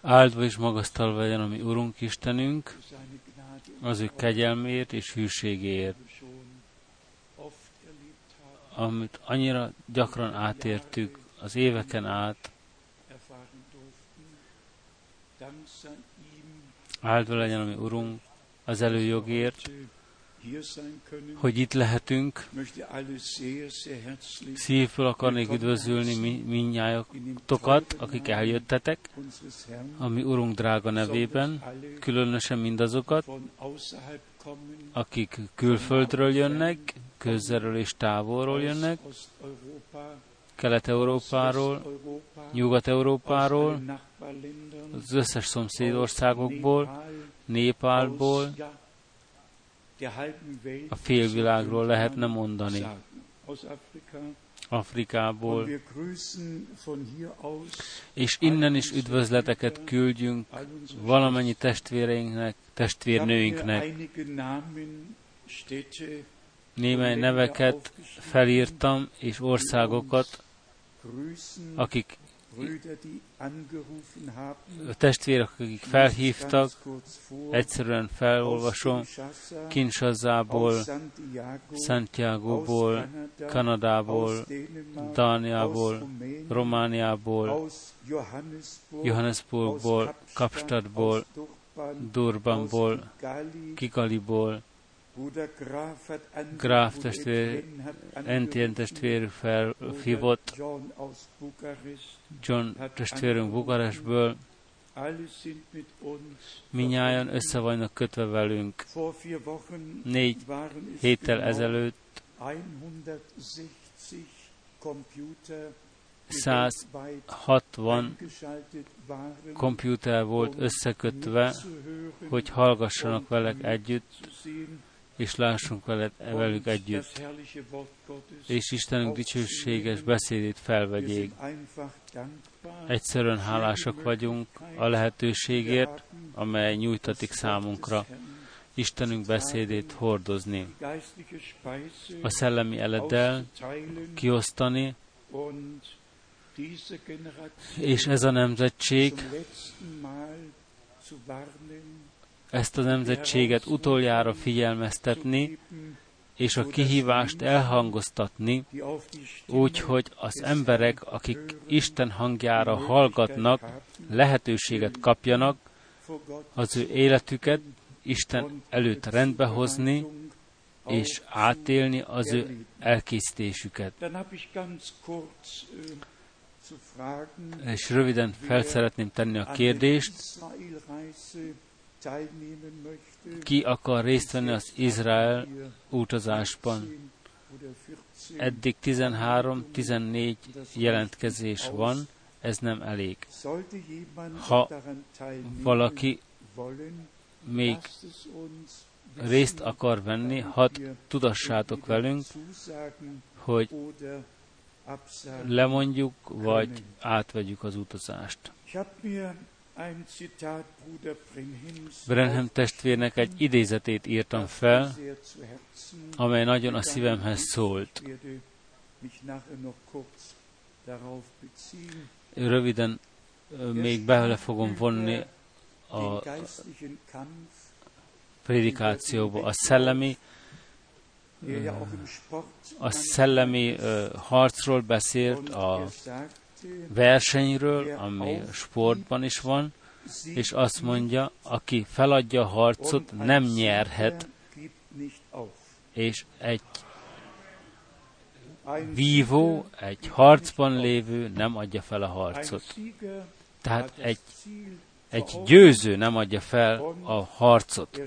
Áldva és magasztalva legyen a mi Urunk Istenünk, az ő kegyelmért és hűségéért, amit annyira gyakran átértük az éveken át. Áldva legyen a mi Urunk az előjogért, hogy itt lehetünk. Szívből akarnék üdvözölni minnyájatokat, akik eljöttetek, a mi Urunk drága nevében, különösen mindazokat, akik külföldről jönnek, közelről és távolról jönnek, Kelet-Európáról, Nyugat-Európáról, az összes szomszédországokból, Népálból, a félvilágról lehetne mondani. Afrikából, és innen is üdvözleteket küldjünk valamennyi testvéreinknek, testvérnőinknek. Némely neveket felírtam, és országokat, akik a testvérek, akik felhívtak, egyszerűen felolvasom, Kinshazából, Santiago-ból, Kanadából, Dániából, Romániából, Johannesburgból, Kapstadtból, Durbanból, Kigaliból, Graf testvér, Entien testvér felhívott, John testvérünk Bukarestből, minnyáján össze vannak kötve velünk. Négy héttel ezelőtt. 160 komputer volt összekötve, hogy hallgassanak velek együtt, és lássunk veled, velük együtt, és Istenünk dicsőséges beszédét felvegyék. Egyszerűen hálásak vagyunk a lehetőségért, amely nyújtatik számunkra. Istenünk beszédét hordozni, a szellemi eleddel kiosztani, és ez a nemzetség ezt a nemzetséget utoljára figyelmeztetni, és a kihívást elhangoztatni, úgy, hogy az emberek, akik Isten hangjára hallgatnak, lehetőséget kapjanak az ő életüket Isten előtt rendbehozni, és átélni az ő elkészítésüket. És röviden fel szeretném tenni a kérdést, ki akar részt venni az Izrael utazásban. Eddig 13-14 jelentkezés van, ez nem elég. Ha valaki még részt akar venni, hadd tudassátok velünk, hogy lemondjuk, vagy átvegyük az utazást. Brenham testvérnek egy idézetét írtam fel, amely nagyon a szívemhez szólt. Röviden még bele fogom vonni a prédikációba. A szellemi a szellemi harcról beszélt, a versenyről, ami sportban is van, és azt mondja, aki feladja a harcot, nem nyerhet, és egy vívó, egy harcban lévő nem adja fel a harcot. Tehát egy, egy győző nem adja fel a harcot.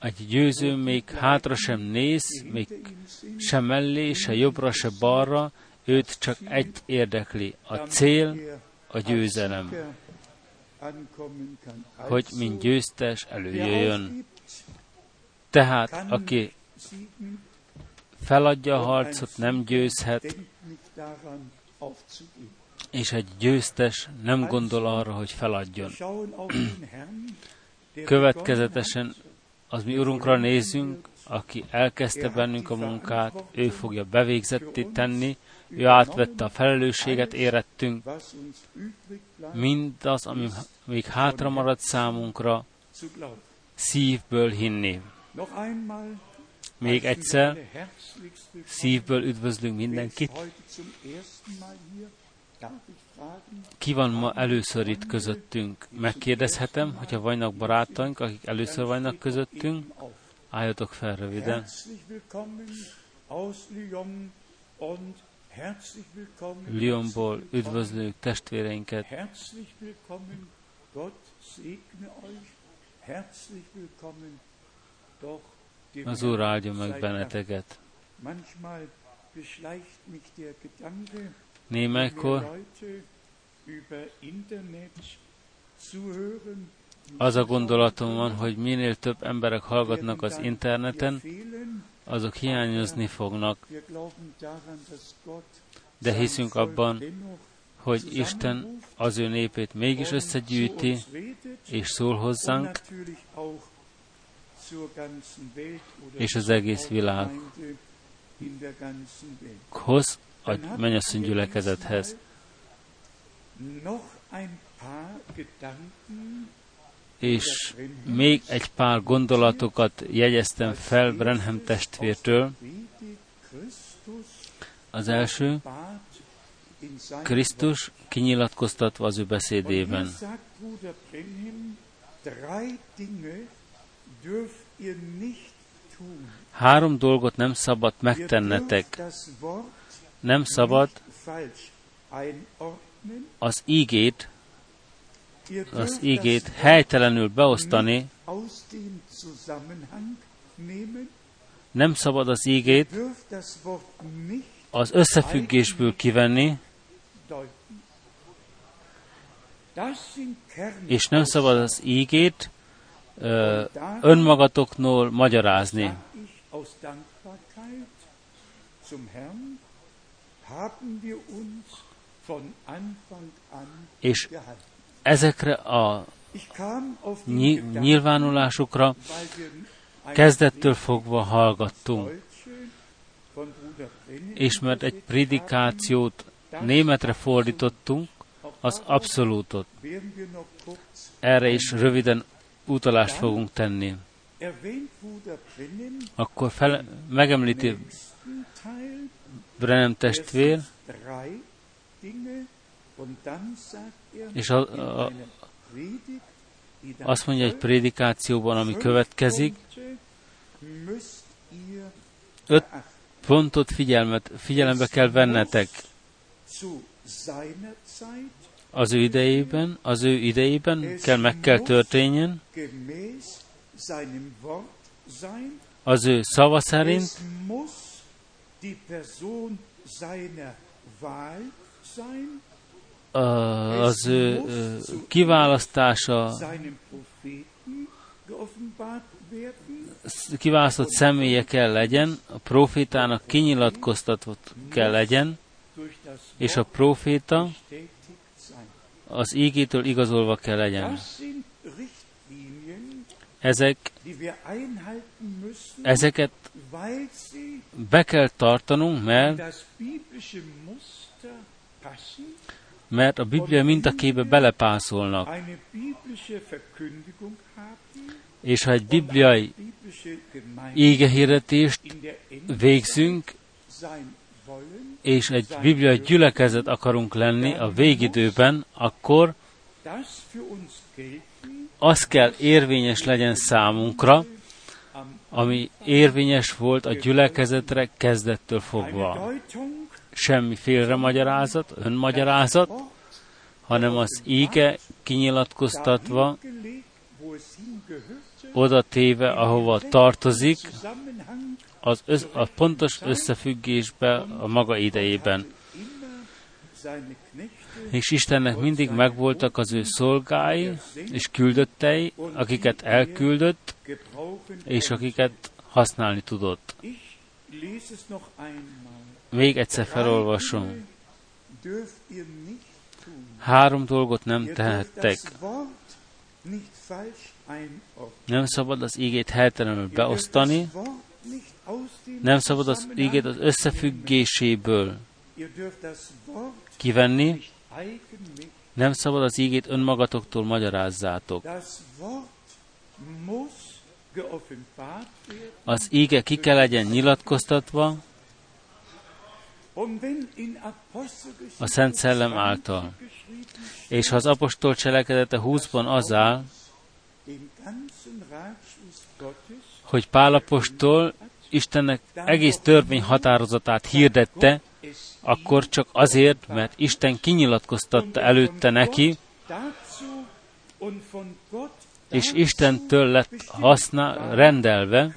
Egy győző még hátra sem néz, még sem mellé, se jobbra, se balra, őt csak egy érdekli, a cél, a győzelem, hogy mint győztes előjöjjön. Tehát, aki feladja a harcot, nem győzhet, és egy győztes nem gondol arra, hogy feladjon. Következetesen az mi Urunkra nézünk, aki elkezdte bennünk a munkát, ő fogja bevégzetté tenni, ő átvette a felelősséget érettünk, mindaz, ami még hátra maradt számunkra, szívből hinni. Még egyszer szívből üdvözlünk mindenkit. Ki van ma először itt közöttünk? Megkérdezhetem, hogyha vannak barátaink, akik először vannak közöttünk, álljatok fel röviden. Lyonból üdvözlők testvéreinket. Az Úr áldja meg benneteket. Némelykor az a gondolatom van, hogy minél több emberek hallgatnak az interneten, azok hiányozni fognak. De hiszünk abban, hogy Isten az ő népét mégis összegyűjti, és szól hozzánk, és az egész világhoz, a mennyasszony gyülekezethez. És még egy pár gondolatokat jegyeztem fel Brenham testvértől. Az első, Krisztus kinyilatkoztatva az ő beszédében. Három dolgot nem szabad megtennetek. Nem szabad az ígét, az ígét helytelenül beosztani, nem szabad az ígét az összefüggésből kivenni, és nem szabad az ígét önmagatoknól magyarázni. És ezekre a nyilvánulásokra kezdettől fogva hallgattunk. És mert egy predikációt németre fordítottunk, az abszolútot. Erre is röviden utalást fogunk tenni. Akkor fel, megemlíti Brenem testvér, és a, a, azt mondja egy prédikációban, ami következik, öt pontot figyelmet, figyelembe kell vennetek. Az ő idejében, az ő idejében kell meg kell történjen, az ő szava szerint, az ő kiválasztása kiválasztott személye kell legyen, a profétának kinyilatkoztatott kell legyen, és a proféta az ígétől igazolva kell legyen. Ezek, ezeket be kell tartanunk, mert, mert a Biblia mintakébe belepászolnak. És ha egy bibliai égehirdetést végzünk, és egy bibliai gyülekezet akarunk lenni a végidőben, akkor az kell érvényes legyen számunkra, ami érvényes volt a gyülekezetre kezdettől fogva. Semmi félremagyarázat, önmagyarázat, hanem az íge kinyilatkoztatva, oda téve, ahova tartozik, az össz, a pontos összefüggésbe a maga idejében. És Istennek mindig megvoltak az ő szolgái és küldöttei, akiket elküldött, és akiket használni tudott. Még egyszer felolvasom. Három dolgot nem tehettek. Nem szabad az ígét helytelenül beosztani, Nem szabad az igét az összefüggéséből kivenni, nem szabad az ígét önmagatoktól magyarázzátok. Az íge ki kell legyen nyilatkoztatva a Szent Szellem által. És ha az apostol cselekedete 20-ban az áll, hogy Pálapostól Istennek egész törvény határozatát hirdette, akkor csak azért, mert Isten kinyilatkoztatta előtte neki, és Istentől lett haszna rendelve,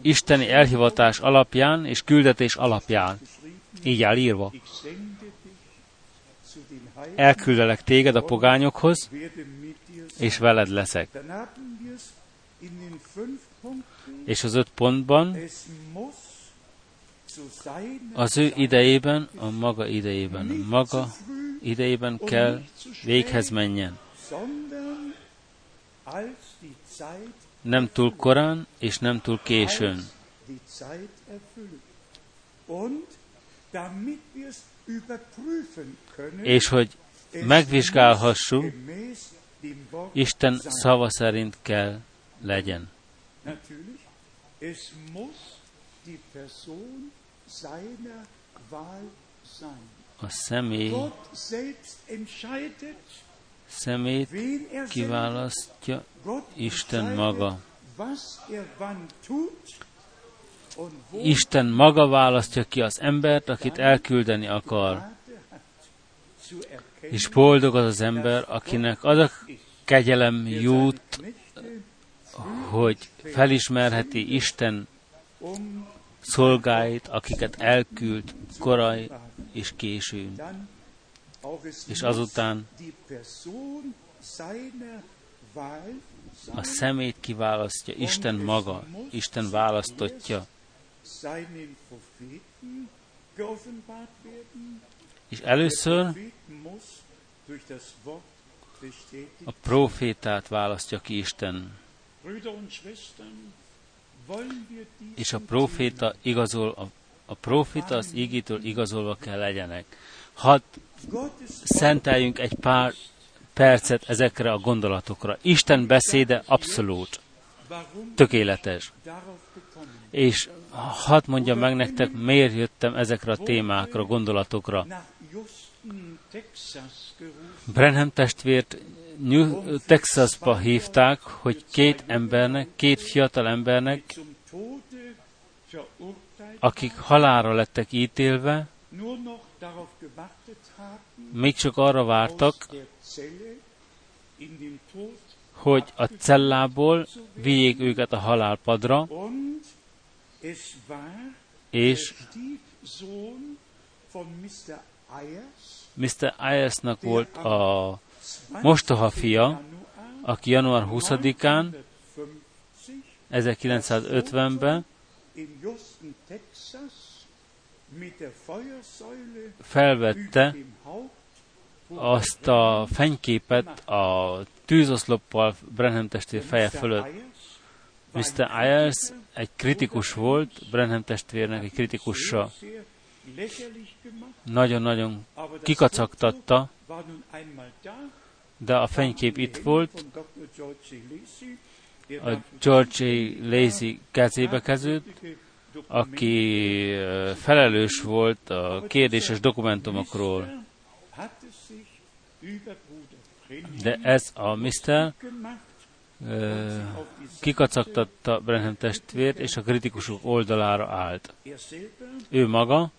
isteni elhivatás alapján és küldetés alapján. Így áll írva. Elküldelek téged a pogányokhoz, és veled leszek. És az öt pontban az ő idejében, a maga idejében, a maga idejében kell véghez menjen. Nem túl korán, és nem túl későn. És hogy megvizsgálhassuk, Isten szava szerint kell legyen. A személy szemét kiválasztja Isten maga. Isten maga választja ki az embert, akit elküldeni akar. És boldog az az ember, akinek az a kegyelem jut, hogy felismerheti Isten szolgáit, akiket elküld korai és későn. És azután a szemét kiválasztja, Isten maga, Isten választotja. És először a profétát választja ki Isten. És a proféta igazol, a, a proféta az ígétől igazolva kell legyenek. Hadd szenteljünk egy pár percet ezekre a gondolatokra. Isten beszéde abszolút, tökéletes. És hadd mondjam meg nektek, miért jöttem ezekre a témákra, gondolatokra. Brenham testvért New Texasba hívták, hogy két embernek, két fiatal embernek, akik halára lettek ítélve, még csak arra vártak, hogy a cellából vigyék őket a halálpadra, és Mr. Ayersnak volt a mostoha fia, aki január 20-án 1950-ben felvette azt a fenyképet a tűzoszloppal Brenham testvér feje fölött. Mr. Ayers egy kritikus volt, Brenham testvérnek egy kritikusa. Nagyon-nagyon kikacagtatta, de a fenykép itt volt, a George. Lazy kezébe kezdődött, aki felelős volt a kérdéses dokumentumokról. De ez a Mr. kikacagtatta Brenham testvért, és a kritikusok oldalára állt. Ő maga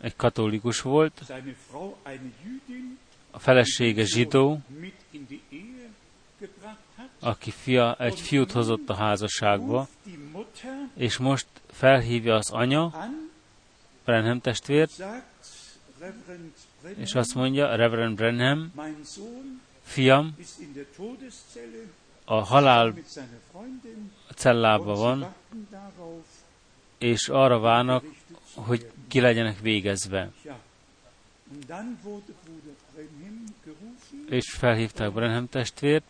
egy katolikus volt, a felesége zsidó, aki fia, egy fiút hozott a házasságba, és most felhívja az anya, Brenham testvért, és azt mondja, Reverend Brenham, fiam, a halál cellában van, és arra várnak, hogy ki legyenek végezve. és felhívták Brenham testvért,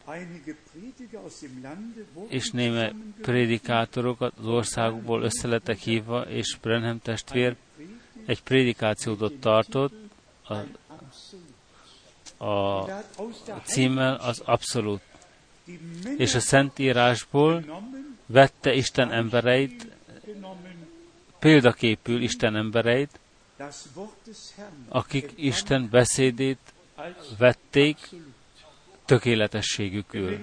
és néme prédikátorokat az országokból összelettek hívva, és Brenham testvér egy prédikációt tartott, a, a címmel az abszolút. És a Szentírásból vette Isten embereit, példaképül Isten embereit, akik Isten beszédét vették tökéletességükül.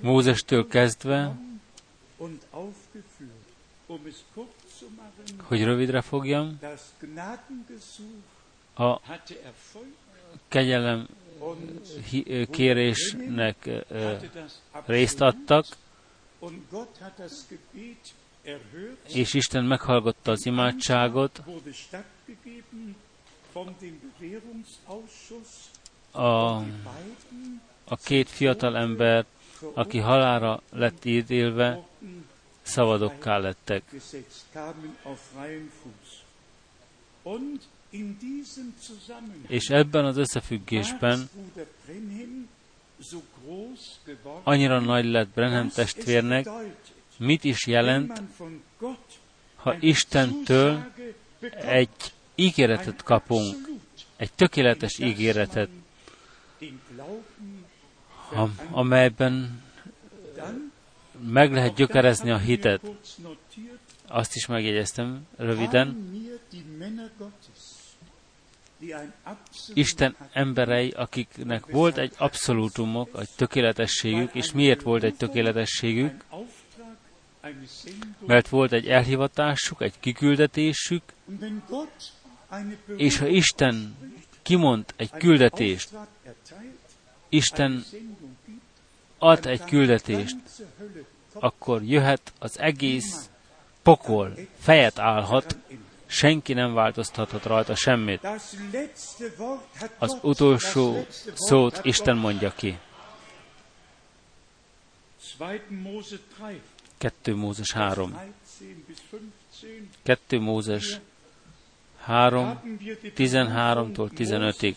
Mózestől kezdve, hogy rövidre fogjam, a kegyelem kérésnek részt adtak, és Isten meghallgatta az imádságot, a, a két fiatal ember, aki halára lett ítélve, szabadokká lettek. És ebben az összefüggésben annyira nagy lett Brenham testvérnek, mit is jelent, ha Istentől egy ígéretet kapunk, egy tökéletes ígéretet, amelyben meg lehet gyökerezni a hitet. Azt is megjegyeztem röviden. Isten emberei, akiknek volt egy abszolútumok, egy tökéletességük, és miért volt egy tökéletességük? Mert volt egy elhivatásuk, egy kiküldetésük, és ha Isten kimond egy küldetést, Isten ad egy küldetést, akkor jöhet az egész pokol, fejet állhat, senki nem változtathat rajta semmit. Az utolsó szót Isten mondja ki. 2 Mózes 3. 2 Mózes 3, 13-tól 15-ig.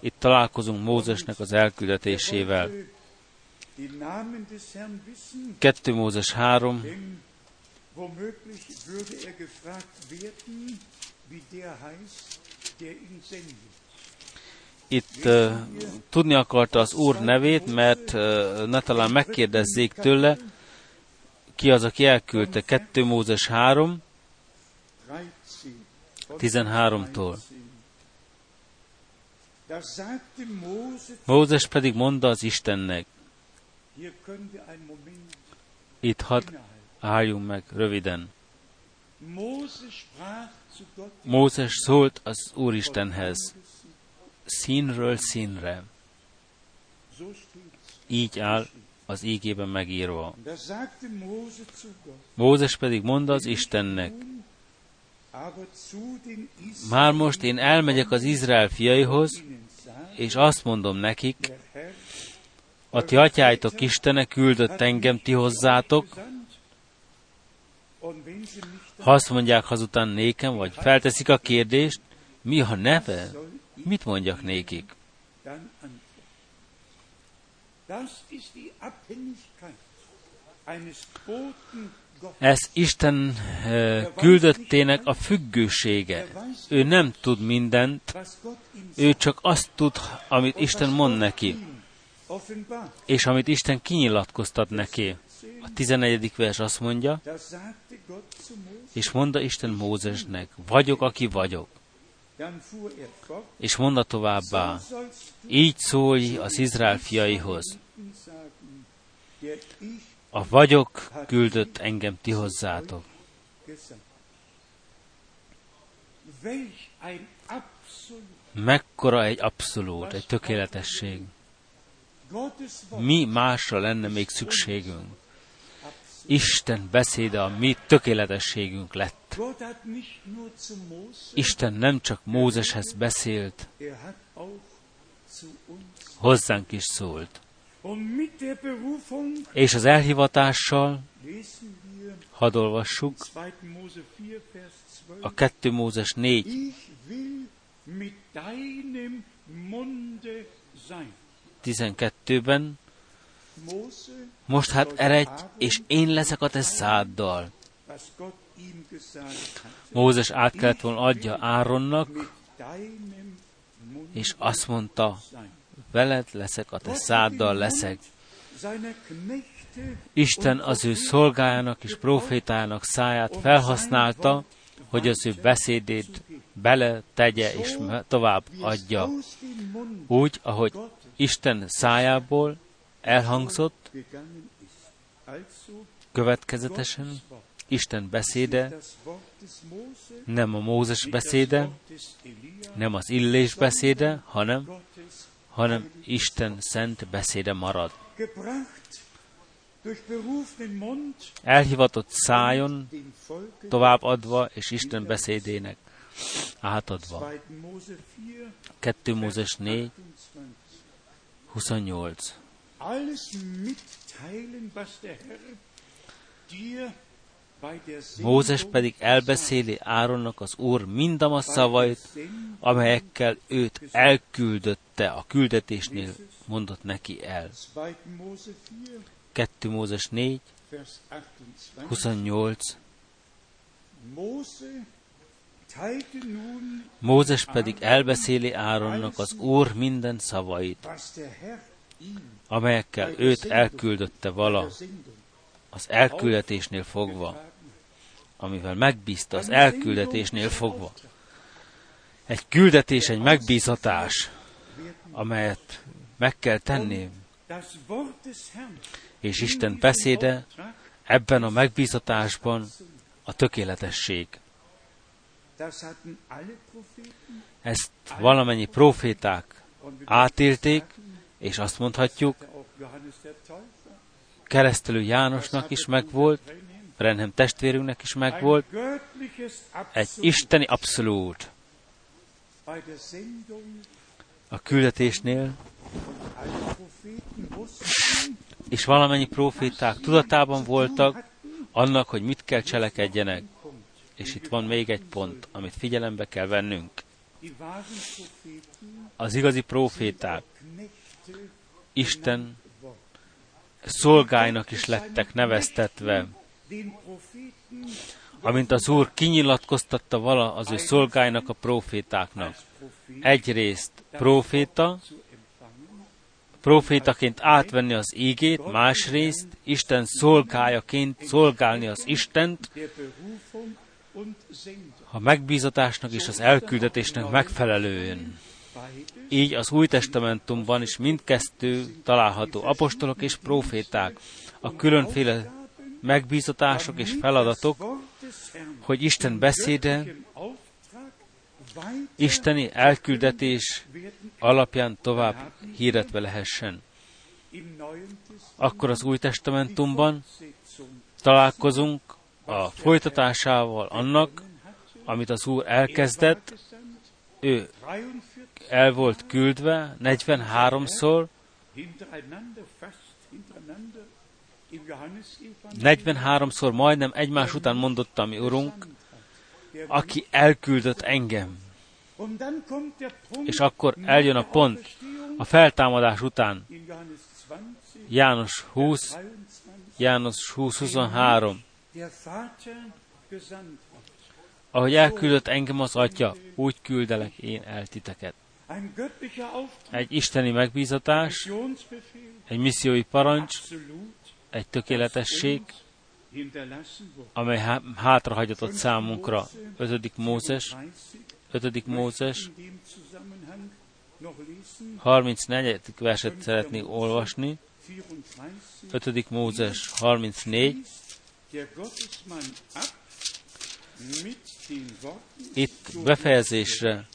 Itt találkozunk Mózesnek az elküldetésével. 2 Mózes 3, itt uh, tudni akarta az Úr nevét, mert uh, ne talán megkérdezzék tőle, ki az, aki elküldte. 2 Mózes 3, 13-tól. Mózes pedig mondta az Istennek, itt hadd álljunk meg röviden. Mózes szólt az Úristenhez, színről színre. Így áll az ígében megírva. Mózes pedig mondta az Istennek, már most én elmegyek az Izrael fiaihoz, és azt mondom nekik, a ti atyáitok Istene küldött engem ti hozzátok, ha azt mondják hazután nékem, vagy felteszik a kérdést, mi a neve, mit mondjak nékik? Ez Isten eh, küldöttének a függősége. Ő nem tud mindent, ő csak azt tud, amit Isten mond neki, és amit Isten kinyilatkoztat neki. A 11. vers azt mondja, és mondta Isten Mózesnek, vagyok, aki vagyok. És mondta továbbá, így szólj az Izrael fiaihoz. A vagyok küldött engem ti hozzátok. Mekkora egy abszolút, egy tökéletesség. Mi másra lenne még szükségünk? Isten beszéde a mi tökéletességünk lett. Isten nem csak Mózeshez beszélt, hozzánk is szólt. És az elhivatással, hadd olvassuk, a 2 Mózes 4, 12-ben most hát eredj, és én leszek a te száddal. Mózes át kellett volna adja Áronnak, és azt mondta, veled leszek, a te száddal leszek. Isten az ő szolgájának és profétájának száját felhasználta, hogy az ő beszédét bele tegye és tovább adja. Úgy, ahogy Isten szájából elhangzott, következetesen Isten beszéde, nem a Mózes beszéde, nem az Illés beszéde, hanem, hanem Isten szent beszéde marad. Elhivatott szájon, továbbadva, és Isten beszédének átadva. 2 Mózes 4, 28. Mózes pedig elbeszéli Áronnak az Úr mindama szavait, amelyekkel őt elküldötte a küldetésnél, mondott neki el. 2 Mózes 4, 28. Mózes pedig elbeszéli Áronnak az Úr minden szavait, amelyekkel őt elküldötte vala az elküldetésnél fogva, amivel megbízta az elküldetésnél fogva. Egy küldetés, egy megbízatás, amelyet meg kell tenni. És Isten beszéde ebben a megbízatásban a tökéletesség. Ezt valamennyi proféták átélték, és azt mondhatjuk, keresztelő Jánosnak is megvolt, Brenhem testvérünknek is megvolt, egy isteni abszolút. A küldetésnél és valamennyi proféták tudatában voltak annak, hogy mit kell cselekedjenek. És itt van még egy pont, amit figyelembe kell vennünk. Az igazi proféták Isten szolgáinak is lettek neveztetve. Amint az Úr kinyilatkoztatta vala az ő szolgáinak a profétáknak. Egyrészt proféta, profétaként átvenni az ígét, másrészt Isten szolgájaként szolgálni az Istent, a megbízatásnak és az elküldetésnek megfelelően. Így az Új Testamentumban is mindkettő található apostolok és proféták, a különféle megbízatások és feladatok, hogy Isten beszéde, isteni elküldetés alapján tovább hirdetve lehessen. Akkor az Új Testamentumban találkozunk a folytatásával annak, amit az Úr elkezdett, ő el volt küldve 43-szor, 43-szor majdnem egymás után mondotta a mi Urunk, aki elküldött engem. És akkor eljön a pont a feltámadás után. János 20, János 20, 23. Ahogy elküldött engem az Atya, úgy küldelek én el titeket. Egy isteni megbízatás, egy missziói parancs, egy tökéletesség, amely hátrahagyatott számunkra. 5. Mózes, 5. Mózes, 34. verset szeretnék olvasni. 5. Mózes 34. Itt befejezésre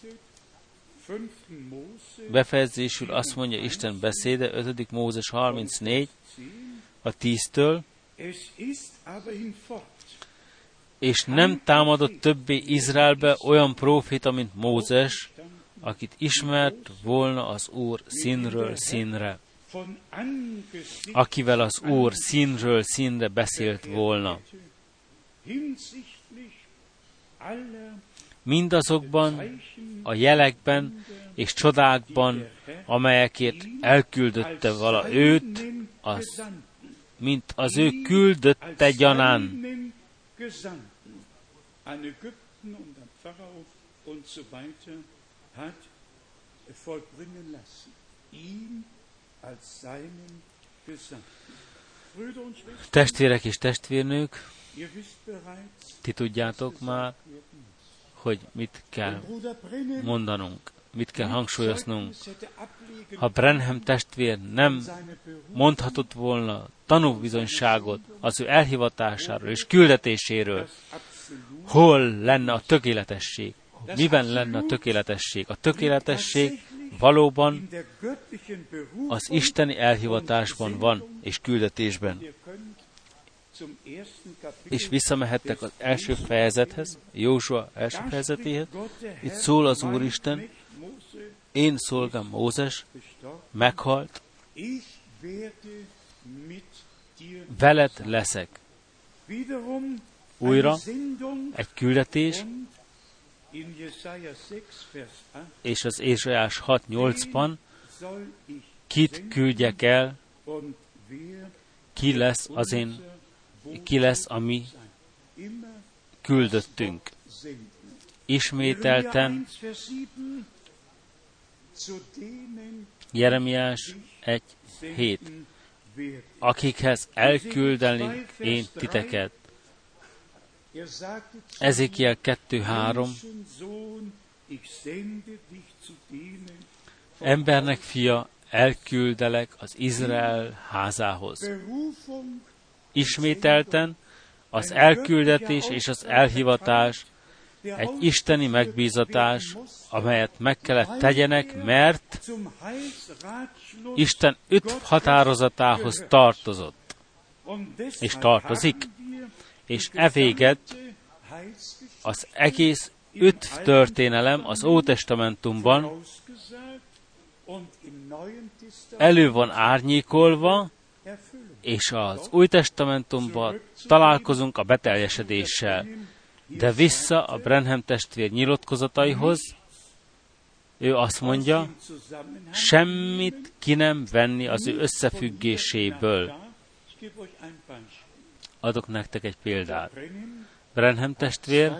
befejezésül azt mondja Isten beszéde, 5. Mózes 34, a 10-től, és nem támadott többé Izraelbe olyan proféta, mint Mózes, akit ismert volna az Úr színről színre, akivel az Úr színről színre beszélt volna mindazokban a jelekben és csodákban, amelyekért elküldötte vala őt, az, mint az ő küldötte gyanán. Testvérek és testvérnők, ti tudjátok már, hogy mit kell mondanunk, mit kell hangsúlyoznunk. Ha Brenham testvér nem mondhatott volna tanúbizonyságot az ő elhivatásáról és küldetéséről, hol lenne a tökéletesség? Miben lenne a tökéletesség? A tökéletesség valóban az isteni elhivatásban van és küldetésben. És visszamehettek az első fejezethez, Józsua első fejezetéhez. Itt szól az Úristen, én szolgám Mózes, meghalt, veled leszek. Újra egy küldetés, és az Ézsajás 6.8-ban kit küldjek el, ki lesz az én, ki lesz a küldöttünk. Ismételten Jeremiás 1.7 akikhez elküldeni én titeket. Ezekiel 2.3 Embernek fia, elküldelek az Izrael házához. Ismételten az elküldetés és az elhivatás egy isteni megbízatás, amelyet meg kellett tegyenek, mert Isten öt határozatához tartozott, és tartozik, és e véget az egész öt történelem az Ótestamentumban elő van árnyékolva, és az Új Testamentumban találkozunk a beteljesedéssel. De vissza a Brenham testvér nyilatkozataihoz, ő azt mondja, semmit ki nem venni az ő összefüggéséből. Adok nektek egy példát. Brenham testvér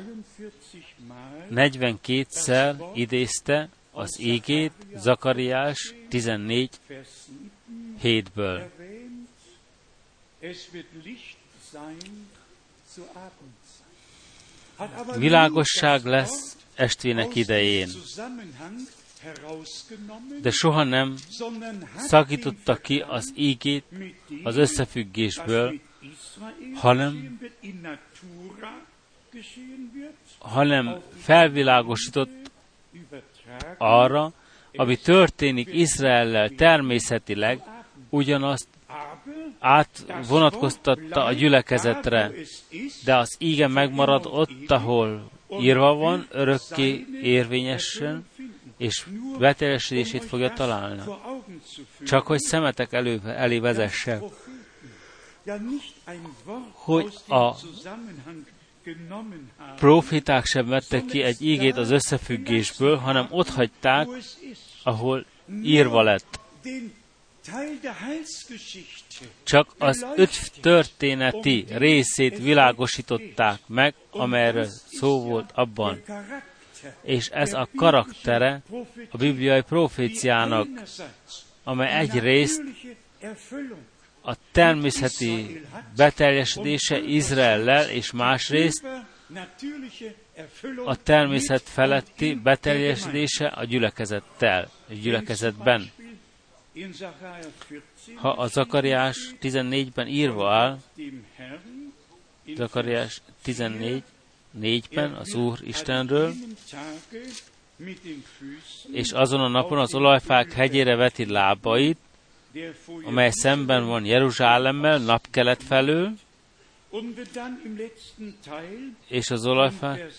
42-szer idézte az ígét Zakariás 14 hétből. Világosság lesz estének idején, de soha nem szakította ki az ígét az összefüggésből, hanem, hanem felvilágosított arra, ami történik Izraellel természetileg, ugyanazt átvonatkoztatta a gyülekezetre, de az íge megmarad ott, ahol írva van, örökké érvényesen, és beteljesedését fogja találni. Csak hogy szemetek elő, elé vezesse, hogy a profiták sem vettek ki egy ígét az összefüggésből, hanem ott hagyták, ahol írva lett. Csak az öt történeti részét világosították meg, amelyről szó volt abban. És ez a karaktere a bibliai proféciának, amely egyrészt a természeti beteljesedése Izraellel, és másrészt a természet feletti beteljesedése a gyülekezettel, a gyülekezetben. Ha a Zakariás 14-ben írva áll, Zakariás 14, 4-ben az Úr Istenről, és azon a napon az olajfák hegyére veti lábait, amely szemben van Jeruzsálemmel, napkelet felől, és az olajfák,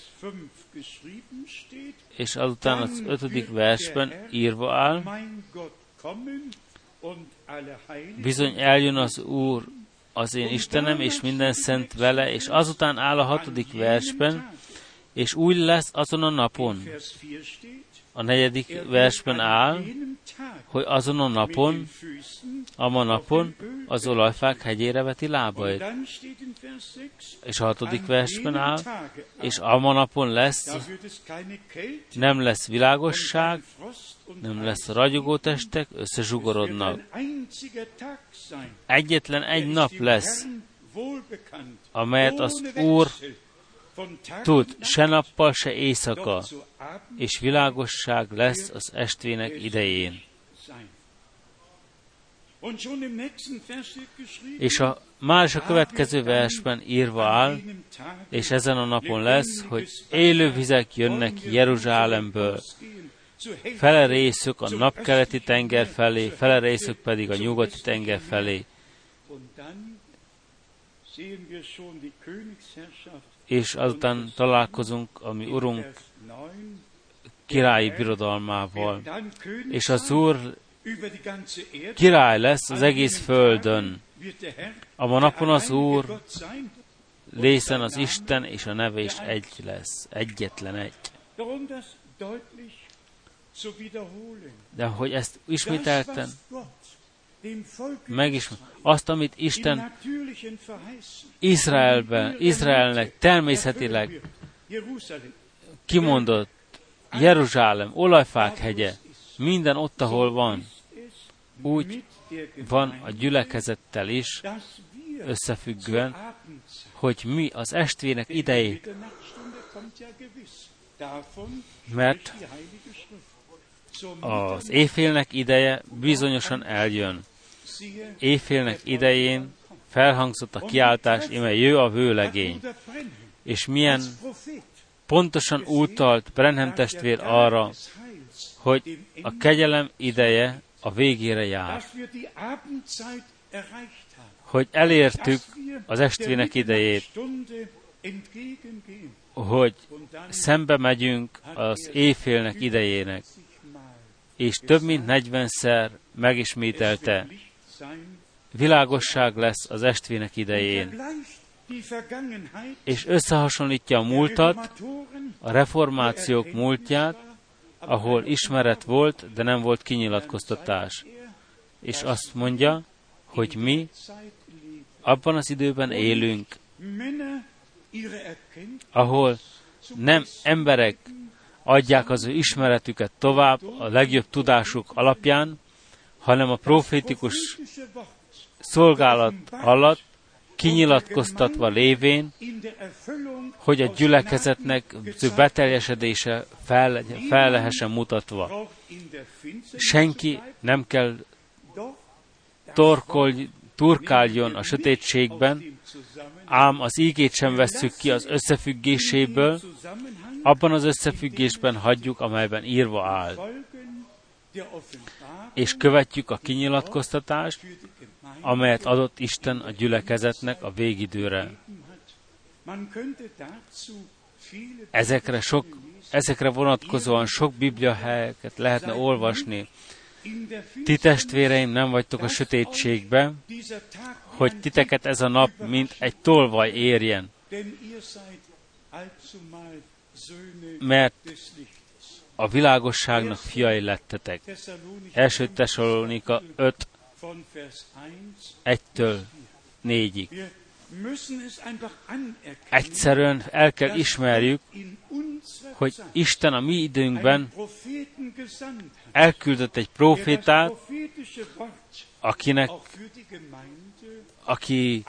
és azután az ötödik versben írva áll, bizony eljön az Úr, az én Istenem, és minden szent vele, és azután áll a hatodik versben, És úgy lesz azon a napon, a negyedik versben áll, hogy azon a napon, a napon az olajfák hegyére veti lábait. És a hatodik versben áll, és a napon lesz, nem lesz világosság, nem lesz ragyogó testek, összezsugorodnak. Egyetlen egy nap lesz, amelyet az Úr tud, se nappal, se éjszaka, és világosság lesz az estvének idején. És a más a következő versben írva áll, és ezen a napon lesz, hogy élő vizek jönnek Jeruzsálemből, fele részük a napkeleti tenger felé, fele részük pedig a nyugati tenger felé. És azután találkozunk a mi Urunk királyi birodalmával. És az Úr király lesz az egész földön. A napon az Úr lészen az Isten, és a neve is egy lesz, egyetlen egy. De hogy ezt ismételten megismer, azt, amit Isten Izraelben, Izraelnek természetileg kimondott, Jeruzsálem, olajfák hegye, minden ott, ahol van, úgy van a gyülekezettel is összefüggően, hogy mi az estvének idejét, mert az éjfélnek ideje bizonyosan eljön. Éjfélnek idején felhangzott a kiáltás, ime jő a vőlegény. És milyen pontosan utalt Brenhem testvér arra, hogy a kegyelem ideje a végére jár. Hogy elértük az estvének idejét, hogy szembe megyünk az éjfélnek idejének, és több mint negyvenszer megismételte, világosság lesz az estvének idején, és összehasonlítja a múltat, a reformációk múltját, ahol ismeret volt, de nem volt kinyilatkoztatás. És azt mondja, hogy mi abban az időben élünk, ahol nem emberek adják az ő ismeretüket tovább a legjobb tudásuk alapján, hanem a profétikus szolgálat alatt kinyilatkoztatva lévén, hogy a gyülekezetnek beteljesedése fel, fel lehessen mutatva. Senki nem kell torkolj, turkáljon a sötétségben, ám az ígét sem vesszük ki az összefüggéséből, abban az összefüggésben hagyjuk, amelyben írva áll. És követjük a kinyilatkoztatást, amelyet adott Isten a gyülekezetnek a végidőre. Ezekre, sok, ezekre vonatkozóan sok bibliahelyeket lehetne olvasni. Ti testvéreim nem vagytok a sötétségbe, hogy titeket ez a nap, mint egy tolvaj érjen. Mert a világosságnak fiai lettetek. Első Tesalonika 5, 1-től 4-ig. Egyszerűen el kell ismerjük, hogy Isten a mi időnkben elküldött egy profétát, akinek aki,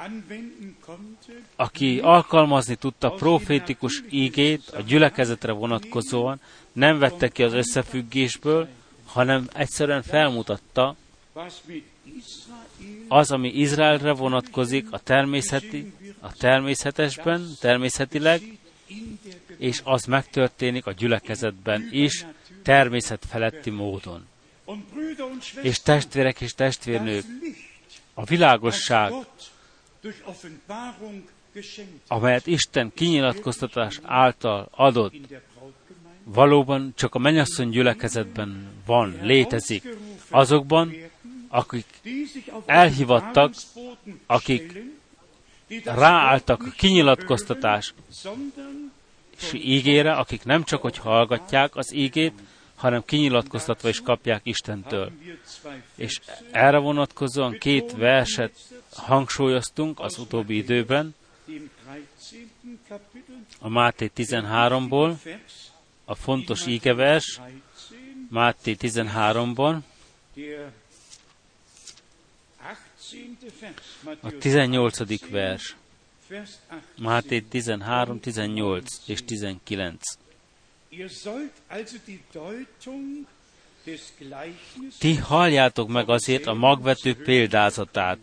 aki alkalmazni tudta profétikus ígét a gyülekezetre vonatkozóan, nem vette ki az összefüggésből, hanem egyszerűen felmutatta az, ami Izraelre vonatkozik a természeti, a természetesben, természetileg, és az megtörténik a gyülekezetben is, természet feletti módon. És testvérek és testvérnők, a világosság, amelyet Isten kinyilatkoztatás által adott, valóban csak a mennyasszony gyülekezetben van, létezik. Azokban, akik elhivattak, akik ráálltak a kinyilatkoztatás ígére, akik nem csak, hogy hallgatják az ígét, hanem kinyilatkoztatva is kapják Istentől. És erre vonatkozóan két verset hangsúlyoztunk az utóbbi időben, a Máté 13-ból, a fontos ígevers, Máté 13-ban, a 18. vers, Máté 13, 18 és 19. Ti halljátok meg azért a magvető példázatát.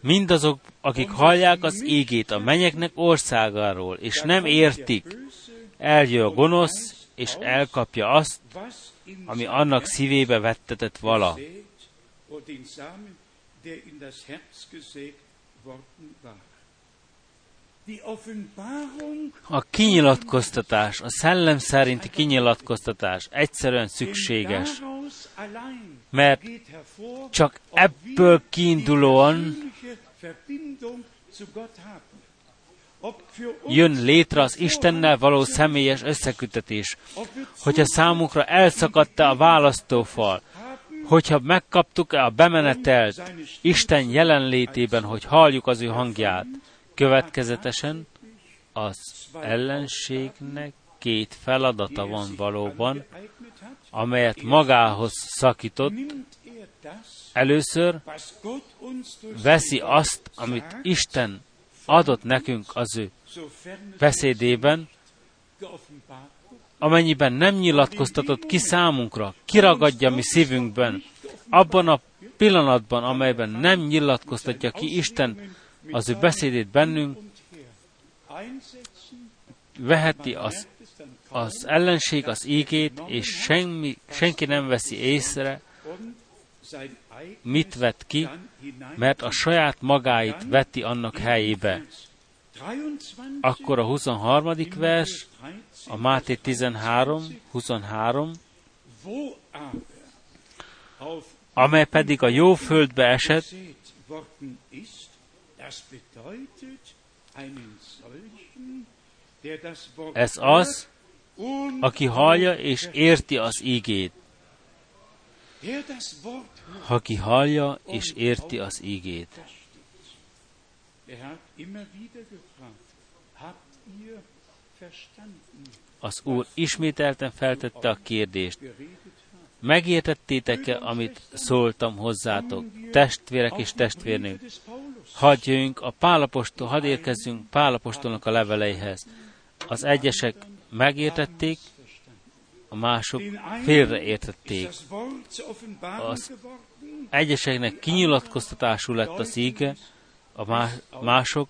Mindazok, akik hallják az égét a menyeknek országáról, és nem értik, eljön a gonosz, és elkapja azt, ami annak szívébe vettetett vala. A kinyilatkoztatás, a szellem szerinti kinyilatkoztatás egyszerűen szükséges, mert csak ebből kiindulóan jön létre az Istennel való személyes összekütetés, hogyha számukra elszakadta a választófal, hogyha megkaptuk-e a bemenetelt Isten jelenlétében, hogy halljuk az ő hangját, következetesen az ellenségnek két feladata van valóban, amelyet magához szakított. Először veszi azt, amit Isten adott nekünk az ő beszédében, amennyiben nem nyilatkoztatott ki számunkra, kiragadja mi szívünkben, abban a pillanatban, amelyben nem nyilatkoztatja ki Isten az ő beszédét bennünk, veheti az, az ellenség az ígét, és semmi, senki nem veszi észre, mit vet ki, mert a saját magáit veti annak helyébe. Akkor a 23. vers, a Máté 13, 23, amely pedig a jó földbe esett, ez az, aki hallja és érti az ígét. Aki hallja és érti az ígét. Az Úr ismételten feltette a kérdést. Megértettétek-e, amit szóltam hozzátok, testvérek és testvérnők? Jöjjünk a Pálapostól, hadd érkezzünk Pálapostolnak a leveleihez. Az egyesek megértették, a mások félreértették. Az egyeseknek kinyilatkoztatású lett az íge, a mások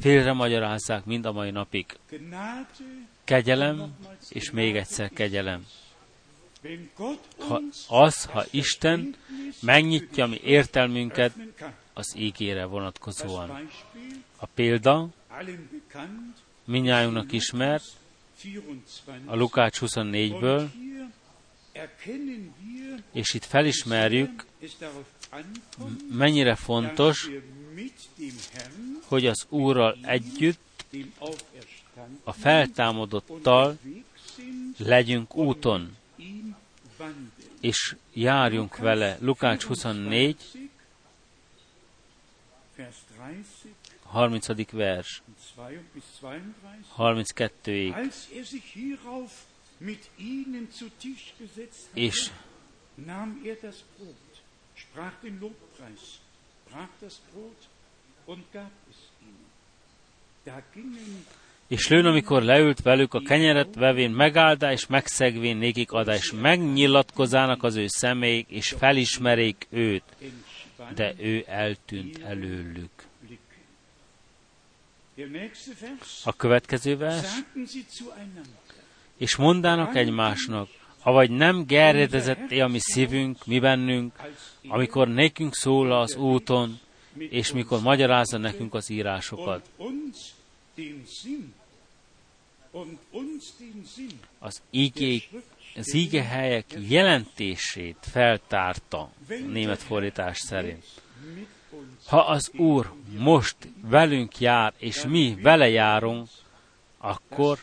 félre magyarázzák mind a mai napig. Kegyelem, és még egyszer kegyelem. Ha az, ha Isten megnyitja mi értelmünket az ígére vonatkozóan. A példa minnyájunknak ismert, a Lukács 24-ből, és itt felismerjük, mennyire fontos, hogy az Úrral együtt, a feltámadottal legyünk úton, és járjunk vele. Lukács 24, 30. vers. 32-ig. És nahm er das Brot, sprach den Lobpreis, brach das Brot und gab es ihnen. Da gingen és lőn, amikor leült velük a kenyeret vevén, megáldá és megszegvén nékik adá, és megnyilatkozának az ő személyik, és felismerék őt, de ő eltűnt előlük. A következő vers, és mondának egymásnak, avagy nem gerjedezett a mi szívünk, mi bennünk, amikor nekünk szól az úton, és mikor magyarázza nekünk az írásokat. Az igék, az igehelyek jelentését feltárta a német fordítás szerint. Ha az Úr most velünk jár, és mi vele járunk, akkor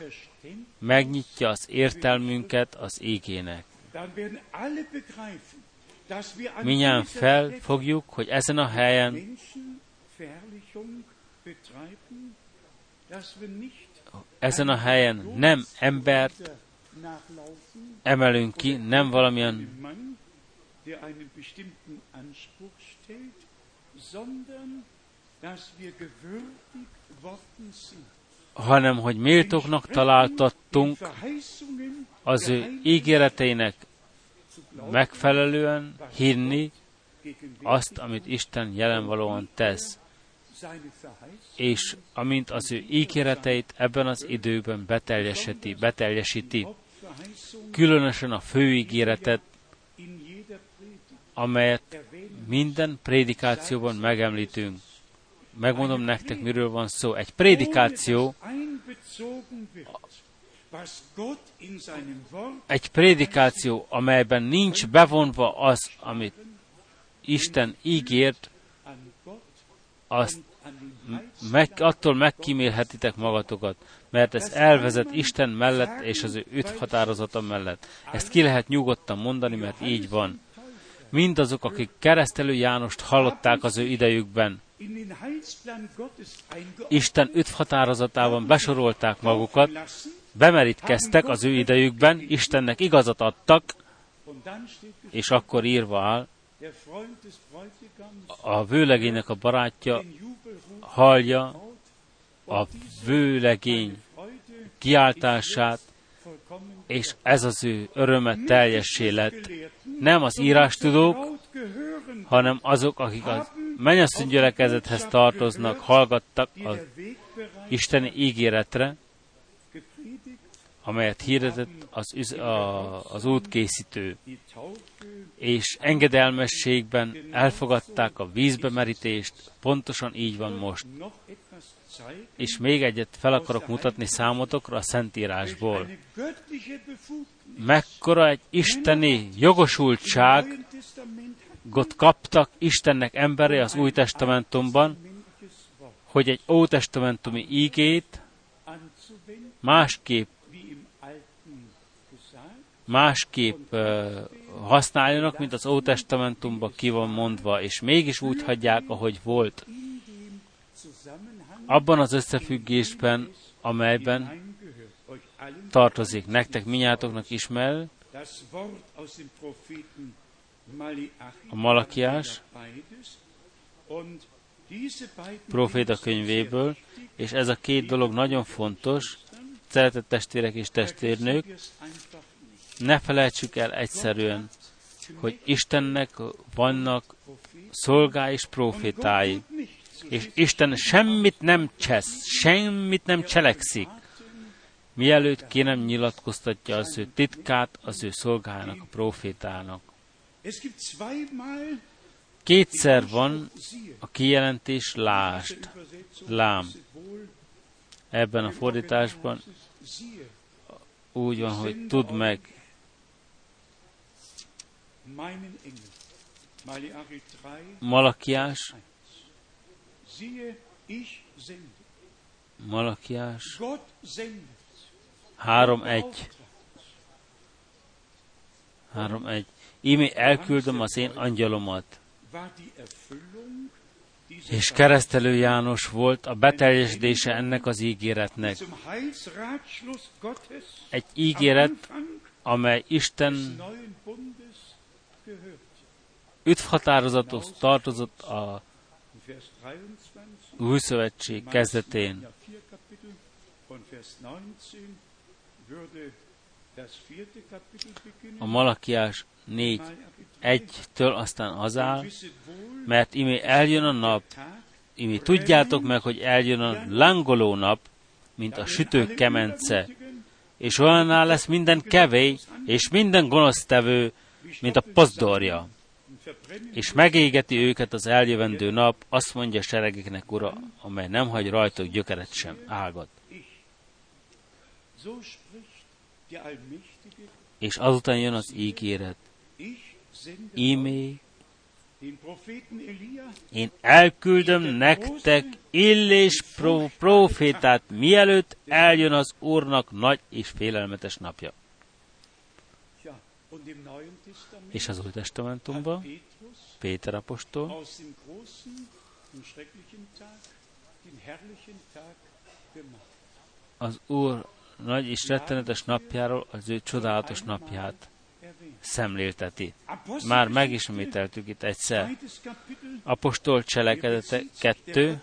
megnyitja az értelmünket az égének. Minnyáján felfogjuk, hogy ezen a helyen ezen a helyen nem embert emelünk ki, nem valamilyen hanem hogy méltóknak találtattunk az ő ígéreteinek megfelelően hinni azt, amit Isten jelenvalóan tesz. És amint az ő ígéreteit ebben az időben beteljesíti, beteljesíti, különösen a fő ígéretet, amelyet minden prédikációban megemlítünk. Megmondom nektek, miről van szó. Egy prédikáció, egy prédikáció, amelyben nincs bevonva az, amit Isten ígért, azt meg, attól megkímélhetitek magatokat, mert ez elvezet Isten mellett és az ő határozata mellett. Ezt ki lehet nyugodtan mondani, mert így van. Mindazok, akik keresztelő Jánost hallották az ő idejükben, Isten öt határozatában besorolták magukat, bemerítkeztek az ő idejükben, Istennek igazat adtak, és akkor írva áll, a vőlegénynek a barátja hallja a vőlegény kiáltását, és ez az ő örömet teljessé lett. Nem az írástudók, hanem azok, akik a mennyasszony gyülekezethez tartoznak, hallgattak az Isteni ígéretre, amelyet hirdetett az, a, az útkészítő, és engedelmességben elfogadták a vízbemerítést, pontosan így van most. És még egyet fel akarok mutatni számotokra a Szentírásból. Mekkora egy isteni jogosultság kaptak Istennek embere az Új Testamentumban, hogy egy Ótestamentumi ígét másképp másképp uh, használjanak, mint az Ótestamentumban ki van mondva, és mégis úgy hagyják, ahogy volt. Abban az összefüggésben, amelyben tartozik nektek, minnyátoknak ismer, a Malakiás proféta könyvéből, és ez a két dolog nagyon fontos, szeretett testvérek és testvérnők, ne felejtsük el egyszerűen, hogy Istennek vannak szolgái és profétái, és Isten semmit nem csesz, semmit nem cselekszik, mielőtt ki nem nyilatkoztatja az ő titkát az ő szolgájának, a profétának. Kétszer van a kijelentés lást, lám. Ebben a fordításban úgy van, hogy tudd meg, Malakiás, Malakiás 3.1 3.1 Íme elküldöm az én angyalomat. És keresztelő János volt a beteljesítése ennek az ígéretnek. Egy ígéret, amely Isten üdvhatározatos tartozott a új szövetség kezdetén. A Malakiás 4 egytől aztán az áll, mert imé eljön a nap, imé tudjátok meg, hogy eljön a lángoló nap, mint a sütő kemence, és olyaná lesz minden kevély, és minden gonosztevő, mint a pozdorja. És megégeti őket az eljövendő nap, azt mondja seregeknek ura, amely nem hagy rajtuk gyökeret sem ágat. És azután jön az ígéret. Ímé Én elküldöm nektek illés pro- profétát, mielőtt eljön az Úrnak nagy és félelmetes napja. És az Új Testamentumban Péter apostol az Úr nagy és rettenetes napjáról az ő csodálatos napját szemlélteti. Már megismételtük itt egyszer. Apostol cselekedete 2,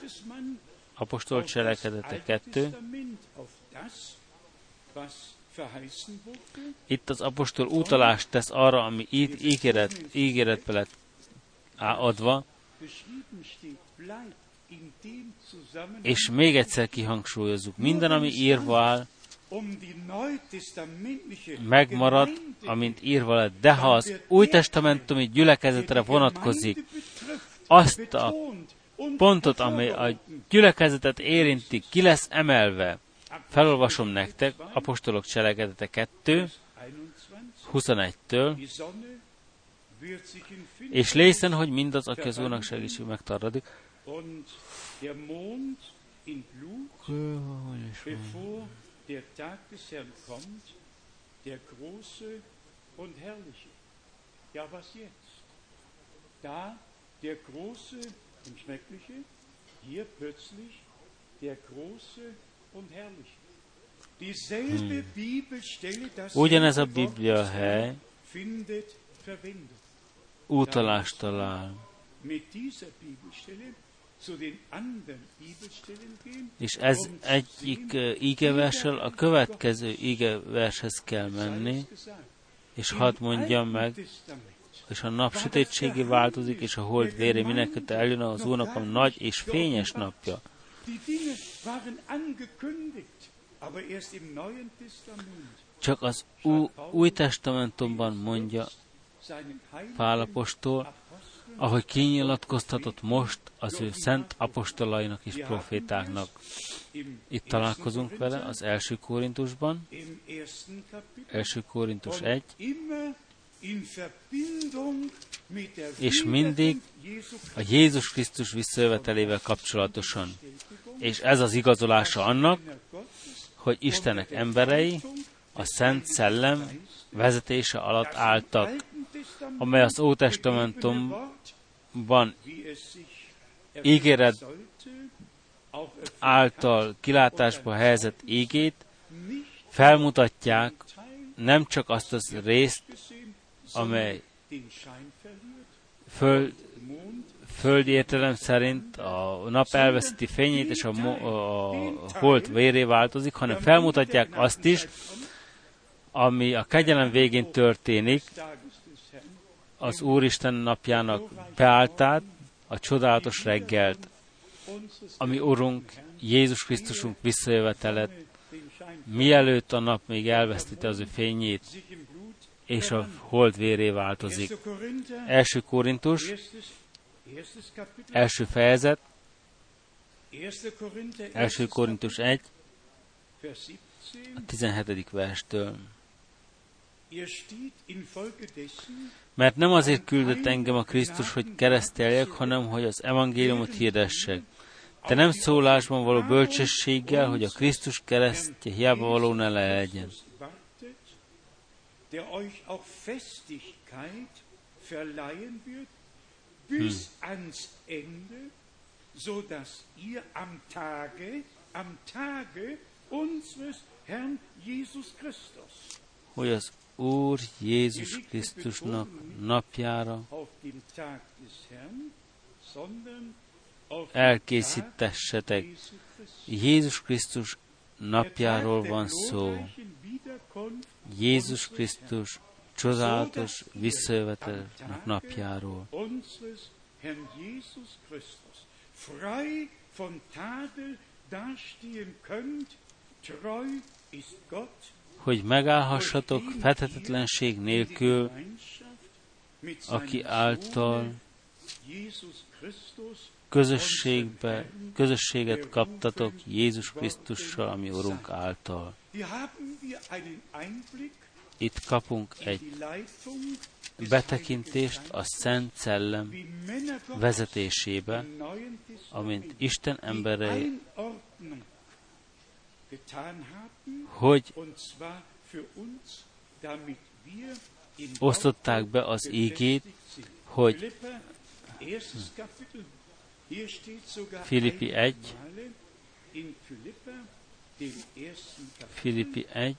Apostol cselekedete 2, itt az apostol utalást tesz arra, ami itt ígéret, ígéretbe lett adva, és még egyszer kihangsúlyozzuk, minden, ami írva áll, megmarad, amint írva lett. De ha az új testamentumi gyülekezetre vonatkozik, azt a pontot, amely a gyülekezetet érinti, ki lesz emelve. Felolvasom nektek, apostolok cselekedete 2, 21-től, és lészen, hogy mindaz, aki az Úrnak segítség megtaradik, der Tag des Herrn kommt, der große und herrliche. Ja, was jetzt? Da der große und schreckliche, hier plötzlich der große hmm. Ugyanez a Biblia hely utalást talál. És ez egyik ígeversel a következő ígevershez kell menni, és hadd mondjam meg, és a nap sötétségi változik, és a hold vére mindenkit eljön az Úrnak a nagy és fényes napja. Csak az új testamentumban mondja Pálapostól, ahogy kinyilatkoztatott most az ő szent apostolainak és profétáknak. Itt találkozunk vele az első Korintusban, első Korintus 1, és mindig a Jézus Krisztus visszajövetelével kapcsolatosan. És ez az igazolása annak, hogy Istenek emberei a Szent Szellem vezetése alatt álltak, amely az Ótestamentumban ígéret által kilátásba helyezett ígét felmutatják nem csak azt az részt, amely föld, földi értelem szerint a nap elveszíti fényét, és a, a hold véré változik, hanem felmutatják azt is, ami a kegyelem végén történik, az Úristen napjának beáltát, a csodálatos reggelt, ami Urunk, Jézus Krisztusunk visszajövetelet, mielőtt a nap még elvesztette az ő fényét, és a hold véré változik. Első Korintus, első fejezet, első Korintus 1, a 17. verstől. Mert nem azért küldött engem a Krisztus, hogy kereszteljek, hanem hogy az evangéliumot hirdessek. De nem szólásban való bölcsességgel, hogy a Krisztus keresztje hiába való ne legyen. Hmm. so dass ihr am Tage, am Tage unseres Herrn Jesus Christus, hogy az Úr Jézus Krisztusnak napjára elkészítessetek. Jézus Krisztus napjáról van szó. Jézus Krisztus csodálatos visszajövetelnek napjáról. Hogy megállhassatok fethetetlenség nélkül, aki által közösségbe, közösséget kaptatok Jézus Krisztussal, ami Urunk által. Itt kapunk egy betekintést a Szent Szellem vezetésébe, amint Isten emberei, hogy osztották be az ígét, hogy Filippi 1, Filippi 1,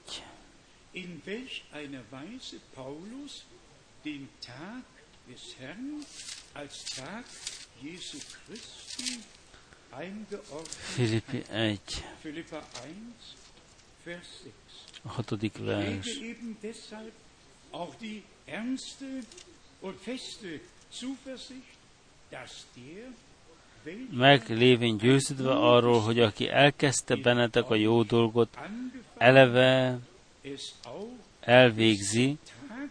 in welch einer Weise Paulus den Tag des Herrn als Tag Jesu Christi eingeordnet Philippi 1. Philippa 1, Vers 6. A hatodik vers. eben deshalb auch die ernste und feste Zuversicht, dass der meg lévén győződve arról, hogy aki elkezdte bennetek a jó dolgot, eleve elvégzi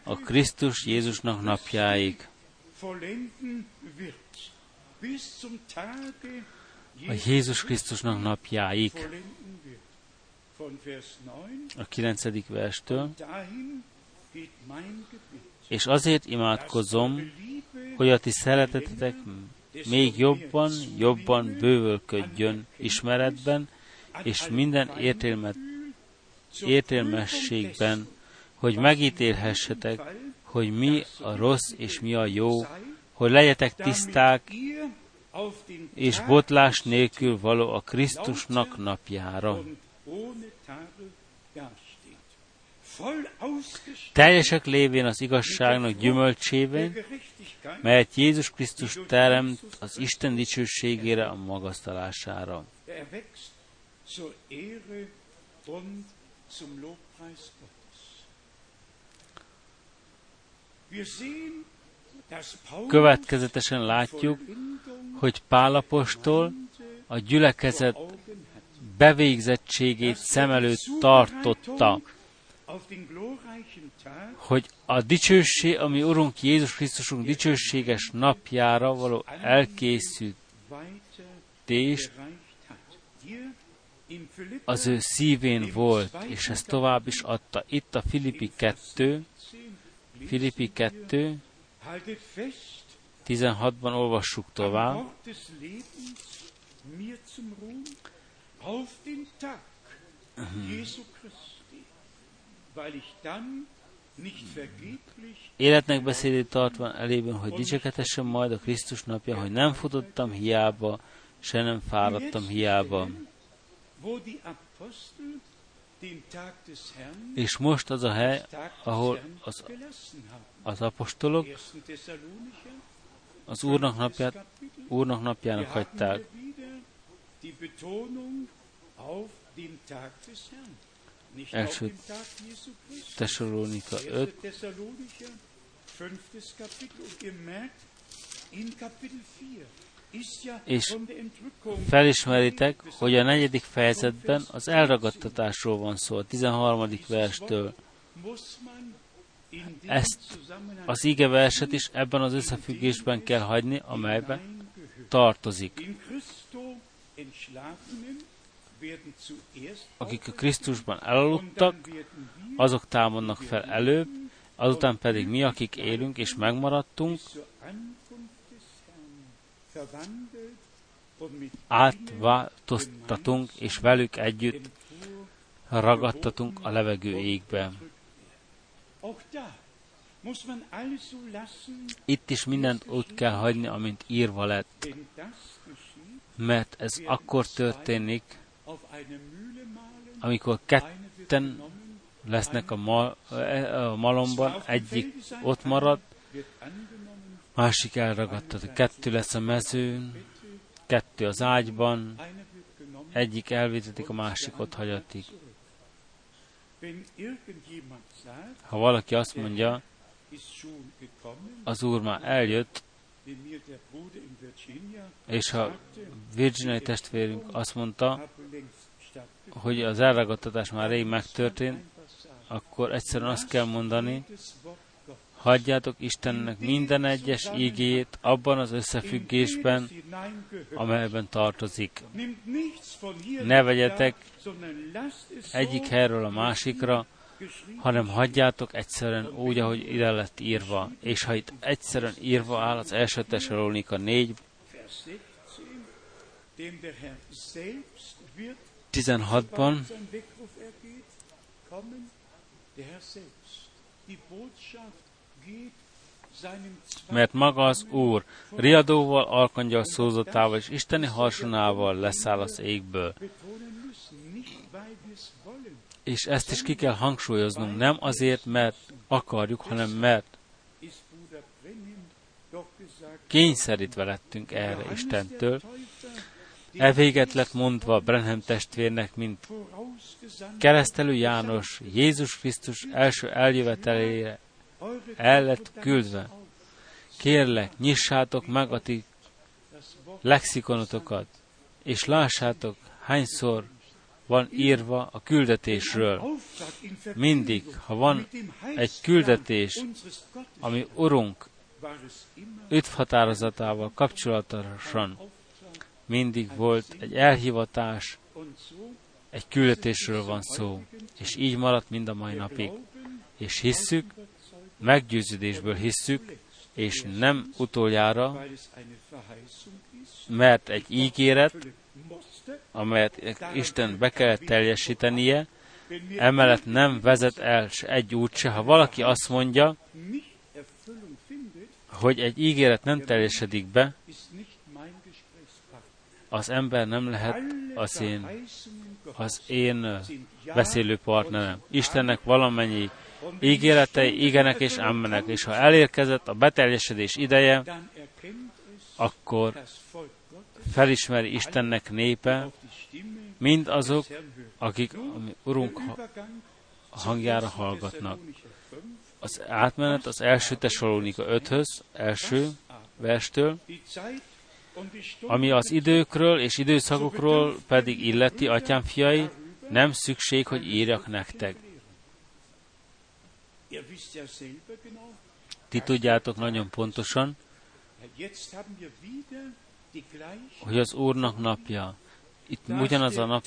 a Krisztus Jézusnak napjáig. A Jézus Krisztusnak napjáig. A kilencedik verstől. És azért imádkozom, hogy a ti szeretetetek még jobban, jobban bővölködjön ismeretben, és minden értelmet, értelmességben, hogy megítélhessetek, hogy mi a rossz és mi a jó, hogy legyetek tiszták, és botlás nélkül való a Krisztusnak napjára. Teljesek lévén az igazságnak gyümölcsében, melyet Jézus Krisztus teremt az Isten dicsőségére a magasztalására. Következetesen látjuk, hogy Pálapostól a gyülekezet bevégzettségét szem előtt tartotta, hogy a dicsőség, ami Urunk Jézus Krisztusunk dicsőséges napjára való elkészültést az ő szívén volt, és ezt tovább is adta. Itt a Filippi 2, Filippi 2, 16-ban olvassuk tovább. Életnek beszédét tartva elében, hogy dicseketessem majd a Krisztus napja, hogy nem futottam hiába, se nem fáradtam hiába. És most az a hely, ahol az, az apostolok az Úrnak, napját, Úrnak napjának hagyták. Első Tesalónika 5, és felismeritek, hogy a negyedik fejezetben az elragadtatásról van szó, a 13. verstől. Ezt az ige verset is ebben az összefüggésben kell hagyni, amelyben tartozik. Akik a Krisztusban elaludtak, azok támadnak fel előbb, azután pedig mi, akik élünk és megmaradtunk, átváltoztatunk, és velük együtt ragadtatunk a levegő égbe. Itt is mindent úgy kell hagyni, amint írva lett, mert ez akkor történik, amikor ketten lesznek a, mal, a malomban, egyik ott marad, másik elragadtat. Kettő lesz a mezőn, kettő az ágyban, egyik elvitetik, a másik ott hagyatik. Ha valaki azt mondja, az Úr már eljött, és ha Virginiai testvérünk azt mondta, hogy az elragadtatás már rég megtörtént, akkor egyszerűen azt kell mondani, hagyjátok Istennek minden egyes ígét abban az összefüggésben, amelyben tartozik. Ne vegyetek egyik helyről a másikra, hanem hagyjátok egyszerűen úgy, ahogy ide lett írva. És ha itt egyszerűen írva áll az első Tesalónika 4, 16-ban, mert maga az Úr riadóval, alkangyal szózatával és isteni harsonával leszáll az égből. És ezt is ki kell hangsúlyoznunk, nem azért, mert akarjuk, hanem mert kényszerítve lettünk erre Istentől. E véget lett mondva Brenhem testvérnek, mint keresztelő János Jézus Krisztus első eljövetelére el lett küldve. Kérlek, nyissátok meg a ti lexikonotokat, és lássátok, hányszor van írva a küldetésről. Mindig, ha van egy küldetés, ami Urunk üdvhatározatával kapcsolatosan mindig volt egy elhivatás, egy küldetésről van szó, és így maradt mind a mai napig. És hisszük, meggyőződésből hisszük, és nem utoljára, mert egy ígéret, amelyet Isten be kell teljesítenie, emellett nem vezet el egy út se. Ha valaki azt mondja, hogy egy ígéret nem teljesedik be, az ember nem lehet az én, az én beszélő partnerem. Istennek valamennyi ígéretei igenek és ammenek, és ha elérkezett a beteljesedés ideje, akkor felismeri Istennek népe, mind azok, akik Urunk hangjára hallgatnak. Az átmenet az első Tesalónika 5-höz, első verstől, ami az időkről és időszakokról pedig illeti, atyám fiai, nem szükség, hogy írjak nektek. Ti tudjátok nagyon pontosan, hogy az Úrnak napja, itt ugyanaz a nap,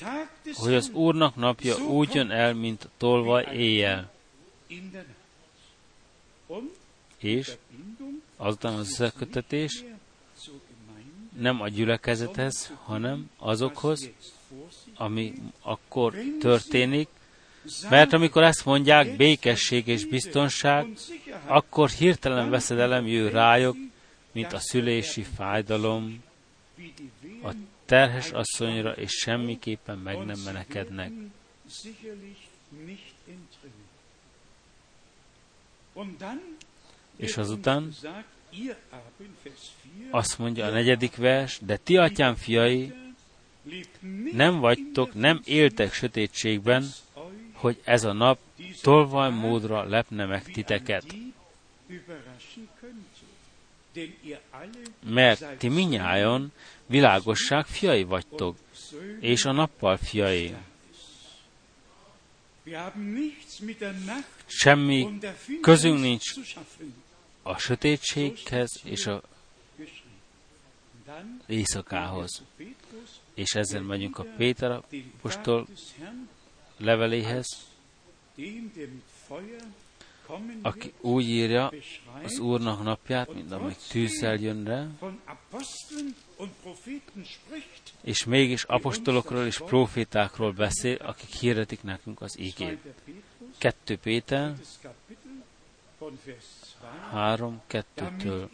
hogy az Úrnak napja úgy jön el, mint tolva éjjel. És azután az összekötetés nem a gyülekezethez, hanem azokhoz, ami akkor történik, mert amikor ezt mondják, békesség és biztonság, akkor hirtelen veszedelem jön rájuk, mint a szülési fájdalom, a terhes asszonyra, és semmiképpen meg nem menekednek. És azután azt mondja a negyedik vers, de ti atyám fiai, nem vagytok, nem éltek sötétségben, hogy ez a nap tolvaj módra lepne meg titeket. Mert ti minnyájon világosság fiai vagytok, és a nappal fiai. Semmi közünk nincs a sötétséghez és a éjszakához. És ezzel megyünk a Péter apostol leveléhez, aki úgy írja az Úrnak napját, mint amelyik tűzzel jön rá, és mégis apostolokról és profétákról beszél, akik hirdetik nekünk az ígét. 2 Péter 3, 2-től.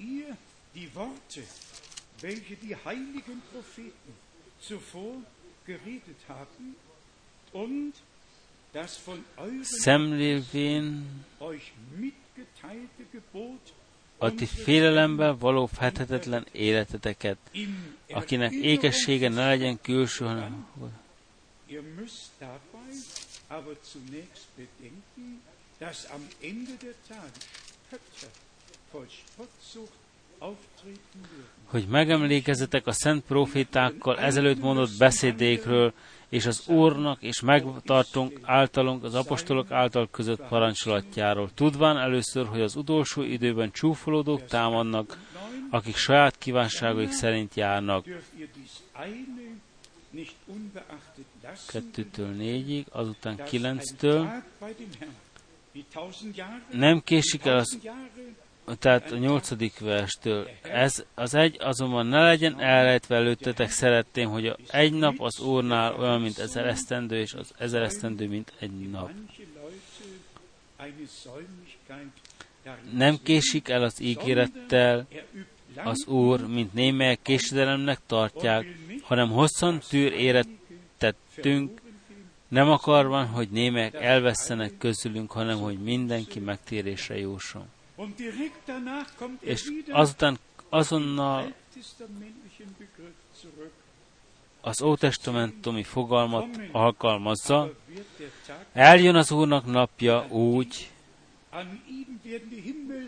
welche die heiligen Propheten zuvor geredet haben und szemlélvén a ti félelemben való fethetetlen életeteket, akinek ékessége ne legyen külső, hanem hogy megemlékezetek a szent profétákkal ezelőtt mondott beszédékről, és az Úrnak és megtartunk általunk az apostolok által között parancsolatjáról. Tudván először, hogy az utolsó időben csúfolódók támadnak, akik saját kívánságaik szerint járnak. Kettőtől négyig, azután kilenctől. Nem késik el az tehát a nyolcadik verstől. Ez az egy azonban ne legyen elrejtve előttetek, szeretném, hogy egy nap az Úrnál olyan, mint ezer esztendő, és az ezer esztendő, mint egy nap. Nem késik el az ígérettel az Úr, mint némelyek késedelemnek tartják, hanem hosszan tűr érettettünk, nem akarvan, hogy némelyek elvesztenek közülünk, hanem hogy mindenki megtérésre jusson. És azután azonnal az ótestamentumi fogalmat alkalmazza, eljön az Úrnak napja úgy,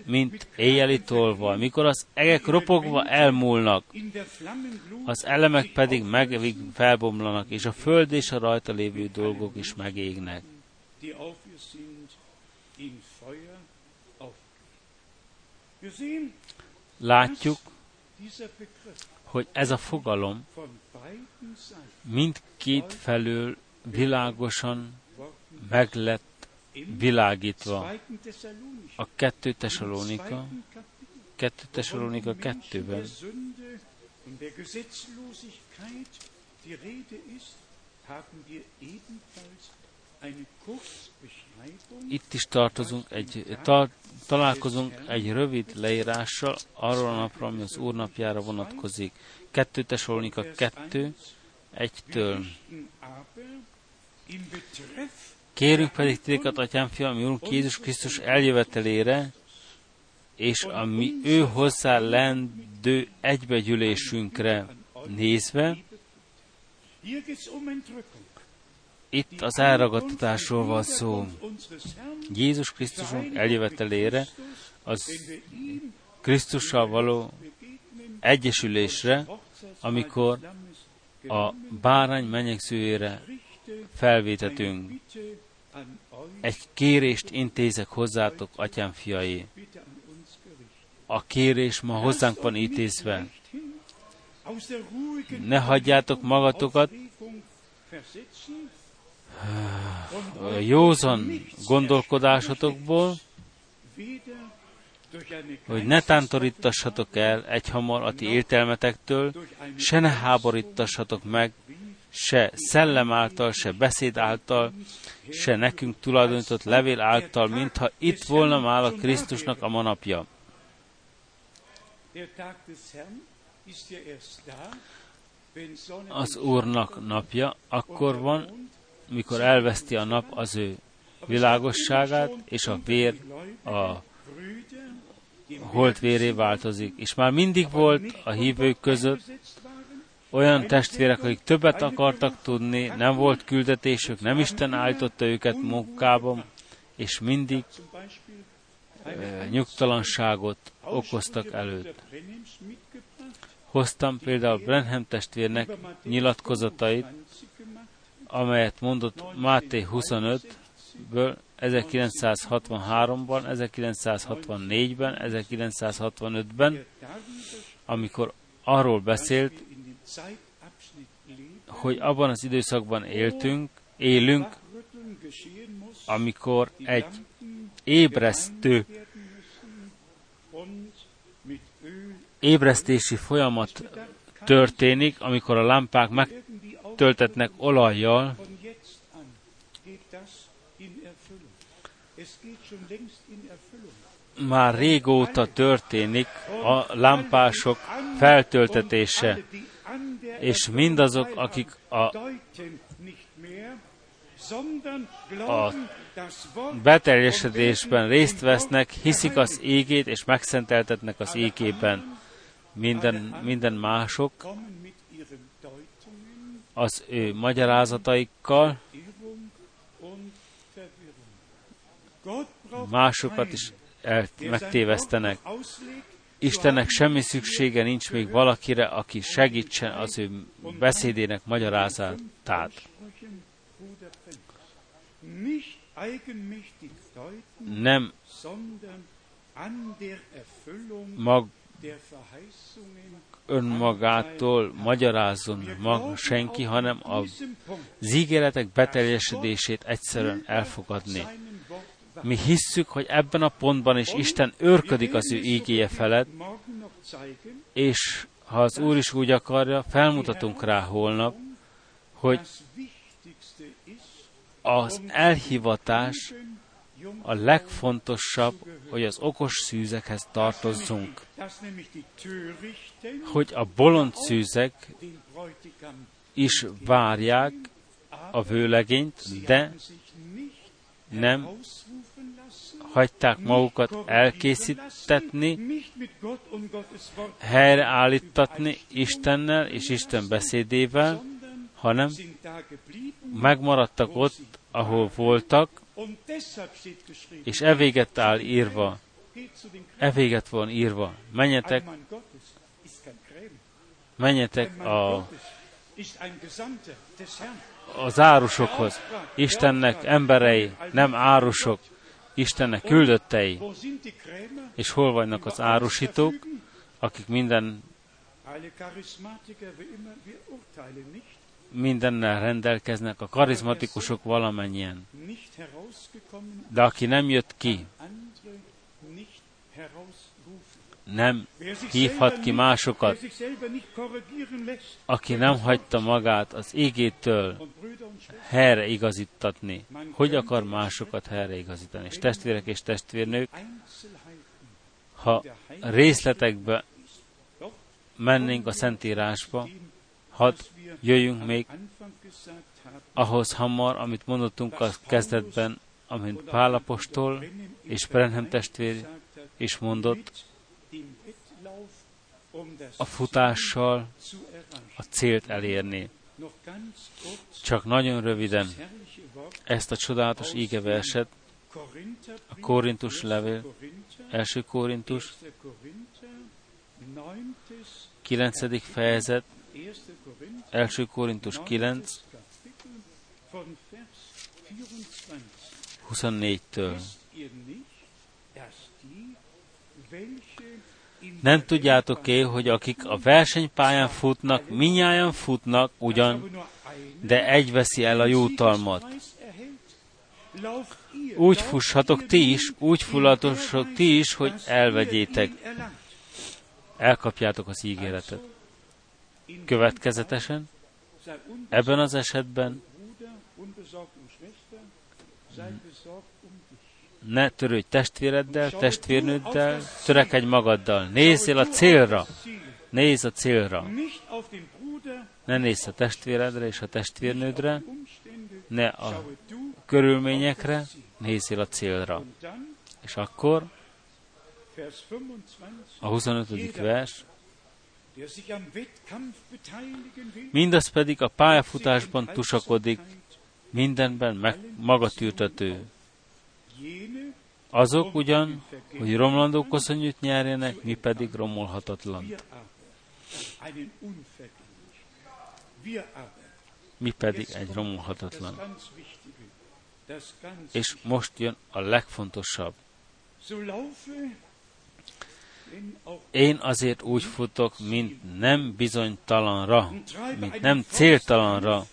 mint éjjeli tolva, mikor az egek ropogva elmúlnak, az elemek pedig meg felbomlanak, és a föld és a rajta lévő dolgok is megégnek. Látjuk, hogy ez a fogalom mindkét felől világosan meg lett világítva. A kettő Tesalónika, kettő Tesalónika kettőben. Itt is tartozunk egy, ta, találkozunk egy rövid leírással arról a napról, ami az Úrnapjára vonatkozik. 2 Tesalonika 2, 1-től. Kérünk pedig titeket, Atyám, Fiam, Úrunk Jézus Krisztus eljövetelére, és a mi ő hozzá lendő egybegyűlésünkre nézve, itt az elragadtatásról van szó. Jézus Krisztusunk eljövetelére, az Krisztussal való egyesülésre, amikor a bárány menyegzőjére felvétetünk. Egy kérést intézek hozzátok, atyám fiai. A kérés ma hozzánk van intézve. Ne hagyjátok magatokat józan gondolkodásotokból, hogy ne tántorítassatok el egyhamar a ti értelmetektől, se ne háborítassatok meg, se szellem által, se beszéd által, se nekünk tulajdonított levél által, mintha itt volna már a Krisztusnak a manapja. Az Úrnak napja akkor van, mikor elveszti a nap az ő világosságát, és a vér a holt véré változik. És már mindig volt a hívők között olyan testvérek, akik többet akartak tudni, nem volt küldetésük, nem Isten állította őket munkában, és mindig e, nyugtalanságot okoztak előtt. Hoztam például Brenham testvérnek nyilatkozatait, amelyet mondott Máté 25-ből 1963-ban, 1964-ben, 1965-ben, amikor arról beszélt, hogy abban az időszakban éltünk, élünk, amikor egy ébresztő ébresztési folyamat történik, amikor a lámpák meg töltetnek olajjal, már régóta történik a lámpások feltöltetése, és mindazok, akik a, a beteljesedésben részt vesznek, hiszik az égét, és megszenteltetnek az égében. Minden, minden mások az ő magyarázataikkal, másokat is el, megtévesztenek. Istennek semmi szüksége nincs még valakire, aki segítsen az ő beszédének magyarázatát. Nem mag, önmagától magyarázzon mag senki, hanem a ígéretek beteljesedését egyszerűen elfogadni. Mi hisszük, hogy ebben a pontban is Isten őrködik az ő ígéje felett, és ha az Úr is úgy akarja, felmutatunk rá holnap, hogy az elhivatás a legfontosabb, hogy az okos szűzekhez tartozzunk. Hogy a bolond szűzek is várják a vőlegényt, de nem hagyták magukat elkészítetni, helyreállítatni Istennel és Isten beszédével, hanem megmaradtak ott, ahol voltak, és evéget áll írva, evéget van írva, menjetek, menjetek a, az árusokhoz. Istennek emberei, nem árusok, Istennek küldöttei. És hol vannak az árusítók, akik minden mindennel rendelkeznek, a karizmatikusok valamennyien. De aki nem jött ki, nem hívhat ki másokat, aki nem hagyta magát az égétől helyre igazítatni. Hogy akar másokat helyre igazítani? És testvérek és testvérnők, ha részletekbe mennénk a Szentírásba, hadd jöjjünk még ahhoz hamar, amit mondottunk a kezdetben, amint Pálapostól és Brenhem testvér is mondott, a futással a célt elérni. Csak nagyon röviden ezt a csodálatos ígeverset, a Korintus levél, első Korintus, 9. fejezet, első Korintus 9, 24-től. Nem tudjátok-é, hogy akik a versenypályán futnak, minnyáján futnak ugyan, de egy veszi el a jutalmat. Úgy fussatok ti is, úgy fullatosok ti is, hogy elvegyétek. Elkapjátok az ígéretet. Következetesen, ebben az esetben ne törődj testvéreddel, testvérnőddel, törekedj magaddal. Nézzél a célra. Nézz a célra. Ne nézz a testvéredre és a testvérnődre, ne a körülményekre, nézzél a célra. És akkor a 25. vers, mindaz pedig a pályafutásban tusakodik, mindenben meg magatűrtető, azok ugyan, hogy romlandó koszonyút nyerjenek, mi pedig romolhatatlan. Mi pedig egy romolhatatlan. És most jön a legfontosabb. Én azért úgy futok, mint nem bizonytalanra, mint nem céltalanra.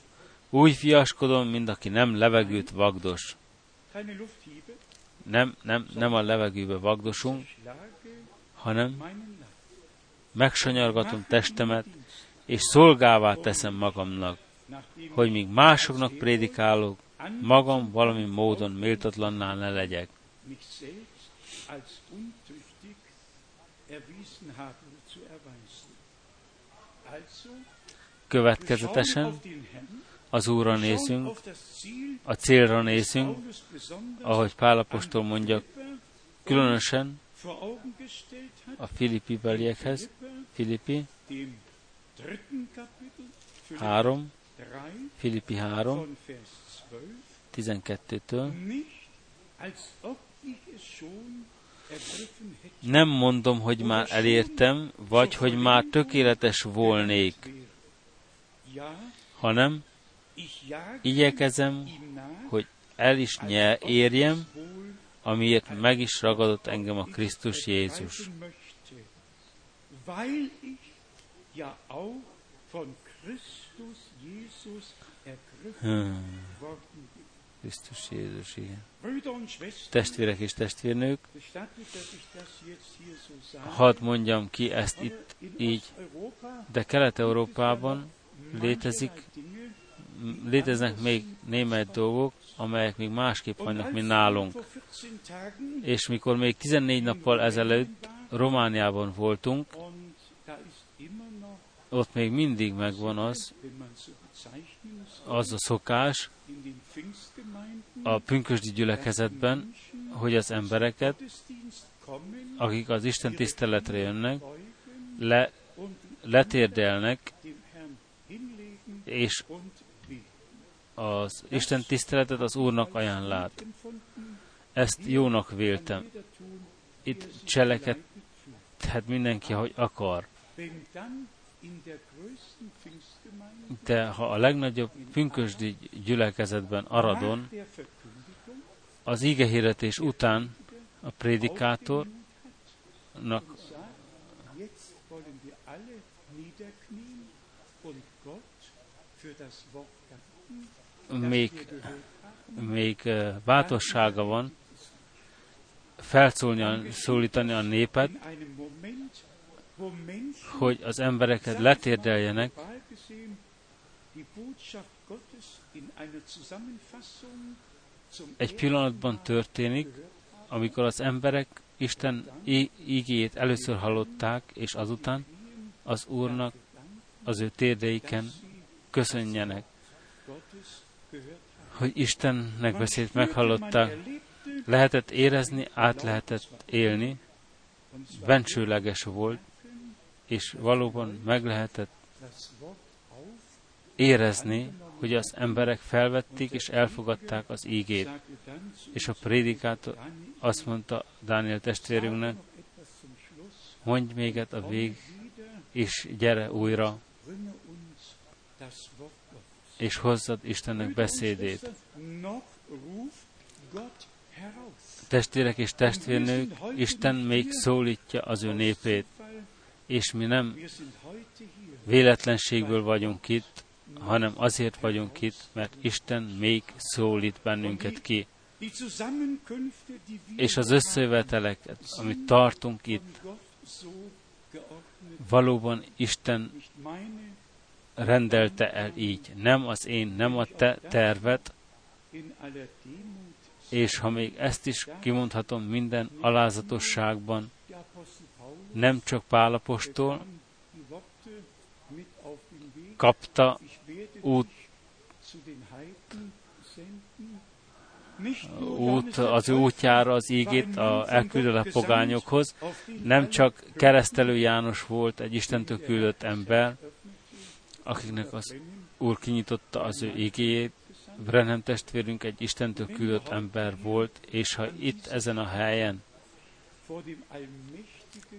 Úgy fiaskodom, mint aki nem levegőt vagdos nem, nem, nem a levegőbe vagdosunk, hanem megsanyargatom testemet, és szolgává teszem magamnak, hogy míg másoknak prédikálok, magam valami módon méltatlanná ne legyek. Következetesen az Úrra nézünk, a célra nézünk, ahogy Pálapostól mondja, különösen a Filippi beliekhez, Filippi 3, Filippi 3, 12-től. Nem mondom, hogy már elértem, vagy hogy már tökéletes volnék, hanem igyekezem, hogy el is nyer, érjem, amiért meg is ragadott engem a Krisztus Jézus. Hmm. Krisztus Jézus, igen. Testvérek és testvérnők, hadd mondjam ki ezt itt így, de Kelet-Európában létezik, léteznek még német dolgok, amelyek még másképp vannak, mint nálunk. És mikor még 14 nappal ezelőtt Romániában voltunk, ott még mindig megvan az, az a szokás a pünkösdi gyülekezetben, hogy az embereket, akik az Isten tiszteletre jönnek, le, letérdelnek, és az Isten tiszteletet az Úrnak ajánlát. Ezt jónak véltem. Itt cselekedhet mindenki, hogy akar. De ha a legnagyobb pünkösdi gyülekezetben Aradon az ígehirdetés után a prédikátornak még, még bátorsága van felszólni, szólítani a népet, hogy az embereket letérdeljenek, egy pillanatban történik, amikor az emberek Isten ígéjét először hallották, és azután az Úrnak az ő térdeiken köszönjenek, hogy Istennek beszélt meghallották, lehetett érezni, át lehetett élni, bensőleges volt, és valóban meg lehetett érezni, hogy az emberek felvették és elfogadták az ígét. És a prédikátor azt mondta Dániel testvérünknek, mondj még a vég, és gyere újra, és hozzad Istennek beszédét. Testvérek és testvérnők, Isten még szólítja az ő népét, és mi nem véletlenségből vagyunk itt, hanem azért vagyunk itt, mert Isten még szólít bennünket ki. És az összeveteleket, amit tartunk itt, valóban Isten rendelte el így. Nem az én, nem a te tervet, és ha még ezt is kimondhatom minden alázatosságban, nem csak Pálapostól kapta út, út, az útjára az ígét a elküldött pogányokhoz. Nem csak keresztelő János volt egy Istentől küldött ember, akiknek az Úr kinyitotta az ő ígéjét, Brenham testvérünk egy Istentől küldött ember volt, és ha itt ezen a helyen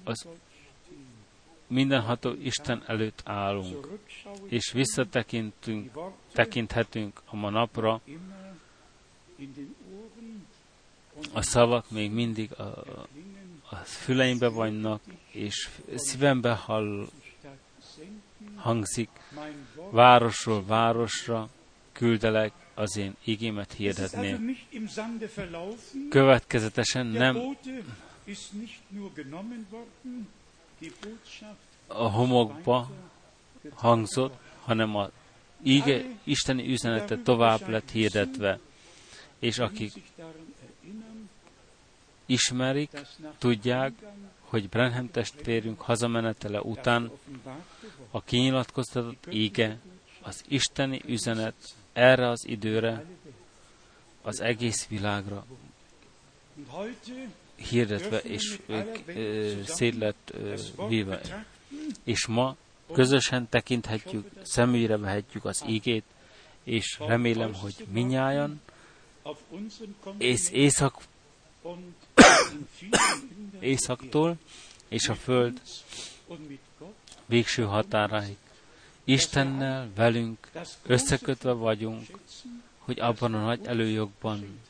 az mindenható Isten előtt állunk, és visszatekintünk, tekinthetünk a ma napra, a szavak még mindig a, a füleimbe vannak, és szívembe hall, hangzik, városról városra küldelek az én igémet hirdetni. Következetesen nem a homokba hangzott, hanem a íge, isteni üzenete tovább lett hirdetve. És akik ismerik, tudják, hogy Brenham testvérünk hazamenetele után a kinyilatkoztatott íge, az isteni üzenet erre az időre, az egész világra hirdetve és szét lett véve. És ma közösen tekinthetjük, szemügyre vehetjük az ígét, és remélem, hogy minnyájan, és észak, északtól és a föld végső határáig Istennel, velünk összekötve vagyunk, hogy abban a nagy előjogban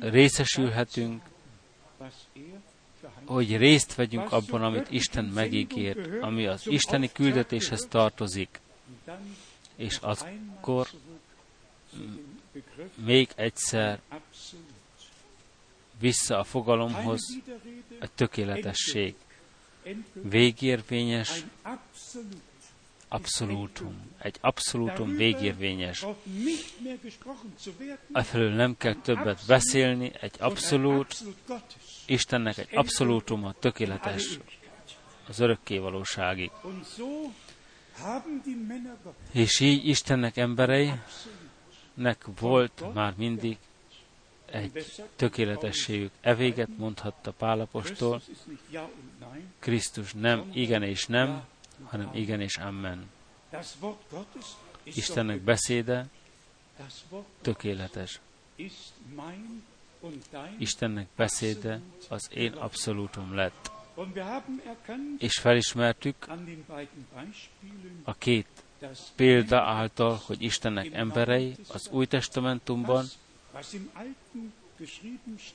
részesülhetünk, hogy részt vegyünk abban, amit Isten megígért, ami az isteni küldetéshez tartozik. És akkor még egyszer vissza a fogalomhoz a tökéletesség. Végérvényes abszolútum. Egy abszolútum végérvényes. Efelől nem kell többet beszélni, egy abszolút, Istennek egy abszolútum a tökéletes, az örökké valóságig. És így Istennek embereinek volt már mindig egy tökéletességük. Evéget mondhatta Pálapostól, Krisztus nem igen és nem, hanem igen és amen. Istennek beszéde tökéletes. Istennek beszéde az én abszolútum lett. És felismertük a két példa által, hogy Istennek emberei az Új Testamentumban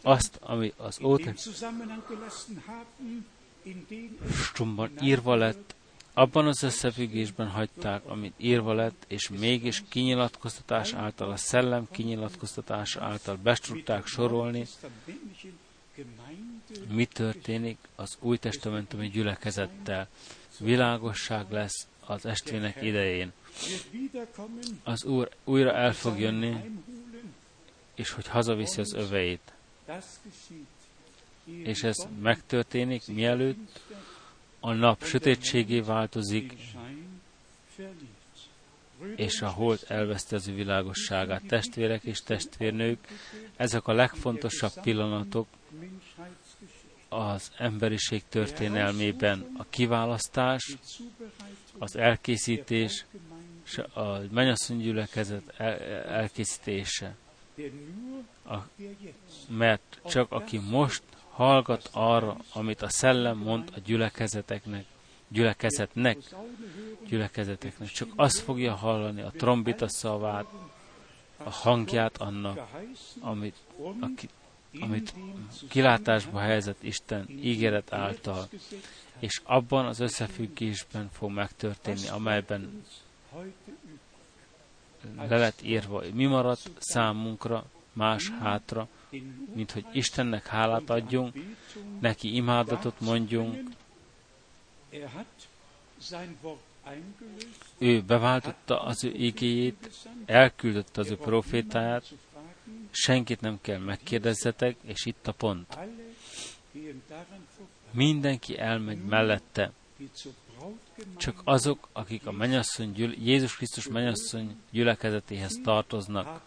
azt, ami az Ótestamban írva lett, abban az összefüggésben hagyták, amit írva lett, és mégis kinyilatkoztatás által, a szellem kinyilatkoztatás által bestudták sorolni, mi történik az új testamentumi gyülekezettel. Világosság lesz az estvének idején. Az Úr újra el fog jönni, és hogy hazaviszi az öveit. És ez megtörténik, mielőtt a nap sötétségé változik, és a hold elveszti az világosságát. Testvérek és testvérnők, ezek a legfontosabb pillanatok az emberiség történelmében. A kiválasztás, az elkészítés, és a mennyasszony gyülekezet elkészítése. A, mert csak aki most hallgat arra, amit a szellem mond a gyülekezeteknek, gyülekezetnek, gyülekezeteknek. Csak azt fogja hallani a trombita szavát, a hangját annak, amit, aki, amit kilátásba helyezett Isten ígéret által, és abban az összefüggésben fog megtörténni, amelyben le lett írva, mi maradt számunkra, más hátra, mint hogy Istennek hálát adjunk, neki imádatot mondjunk. Ő beváltotta az ő igéjét, elküldött az ő profétáját, senkit nem kell megkérdezzetek, és itt a pont. Mindenki elmegy mellette, csak azok, akik a mennyasszony, Jézus Krisztus mennyasszony gyülekezetéhez tartoznak,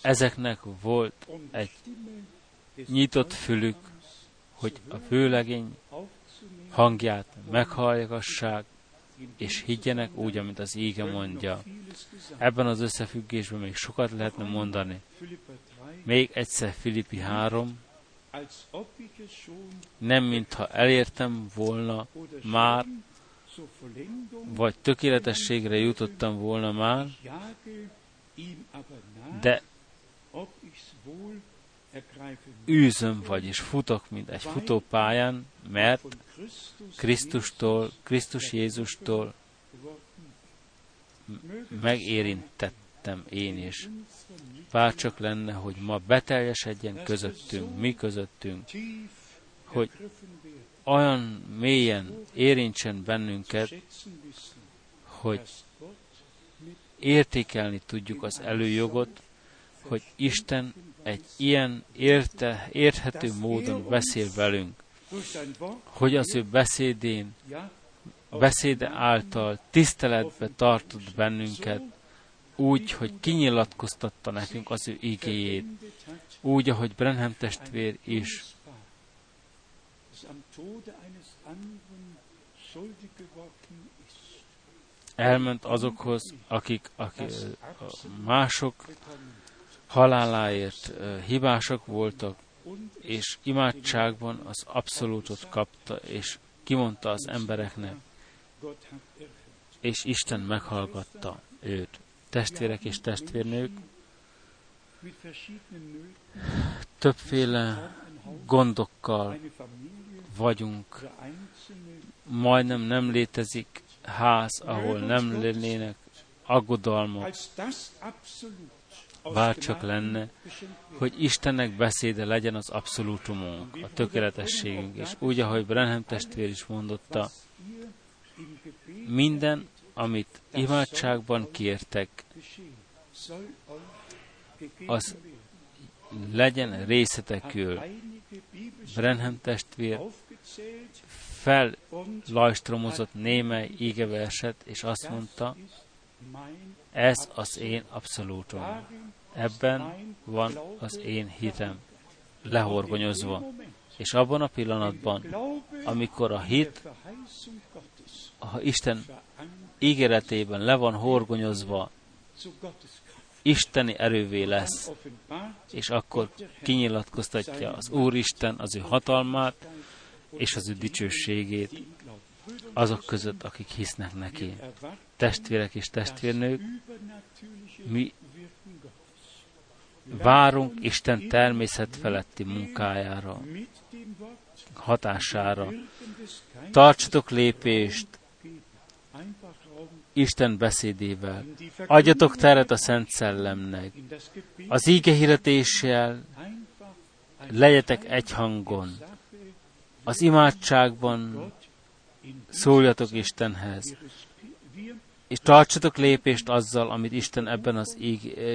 ezeknek volt egy nyitott fülük, hogy a főlegény hangját meghallgassák, és higgyenek úgy, amit az ége mondja. Ebben az összefüggésben még sokat lehetne mondani. Még egyszer Filippi 3, nem mintha elértem volna már, vagy tökéletességre jutottam volna már, de űzöm, vagyis futok, mint egy futópályán, mert Krisztustól, Krisztus Jézustól megérintettem én is. Bárcsak lenne, hogy ma beteljesedjen közöttünk, mi közöttünk, hogy olyan mélyen érintsen bennünket, hogy értékelni tudjuk az előjogot, hogy Isten egy ilyen érte, érthető módon beszél velünk, hogy az ő beszédén, beszéde által tiszteletbe tartott bennünket, úgy, hogy kinyilatkoztatta nekünk az ő igéjét, úgy, ahogy Brenham testvér is elment azokhoz, akik, akik mások haláláért hibások voltak, és imádságban az abszolútot kapta, és kimondta az embereknek, és Isten meghallgatta őt. Testvérek és testvérnők, többféle gondokkal vagyunk. Majdnem nem létezik ház, ahol nem lennének aggodalmak, bárcsak lenne, hogy Istennek beszéde legyen az abszolútumunk, a tökéletességünk, és úgy, ahogy Brenhem testvér is mondotta, minden, amit imádságban kértek, az legyen részletekül. Brenhem testvér fellajstromozott némely ígeverset, és azt mondta, ez az én abszolútum. Ebben van az én hitem lehorgonyozva. És abban a pillanatban, amikor a hit, ha Isten ígéretében le van horgonyozva, isteni erővé lesz, és akkor kinyilatkoztatja az Úristen az ő hatalmát és az ő dicsőségét azok között, akik hisznek neki. Testvérek és testvérnők, mi várunk Isten természet feletti munkájára, hatására. Tartsatok lépést Isten beszédével. Adjatok teret a Szent Szellemnek. Az íge hirdetéssel legyetek egy hangon. Az imádságban szóljatok Istenhez. És tartsatok lépést azzal, amit Isten ebben az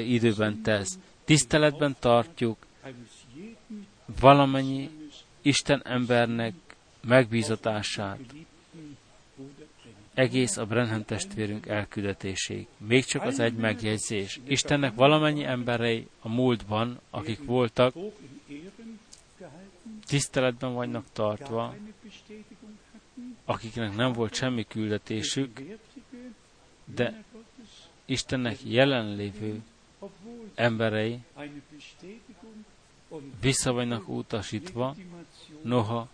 időben tesz. Tiszteletben tartjuk valamennyi Isten embernek megbízatását egész a Brenham testvérünk elküldetésig. Még csak az egy megjegyzés. Istennek valamennyi emberei a múltban, akik voltak, tiszteletben vannak tartva, akiknek nem volt semmi küldetésük, de Istennek jelenlévő emberei vissza vannak utasítva, noha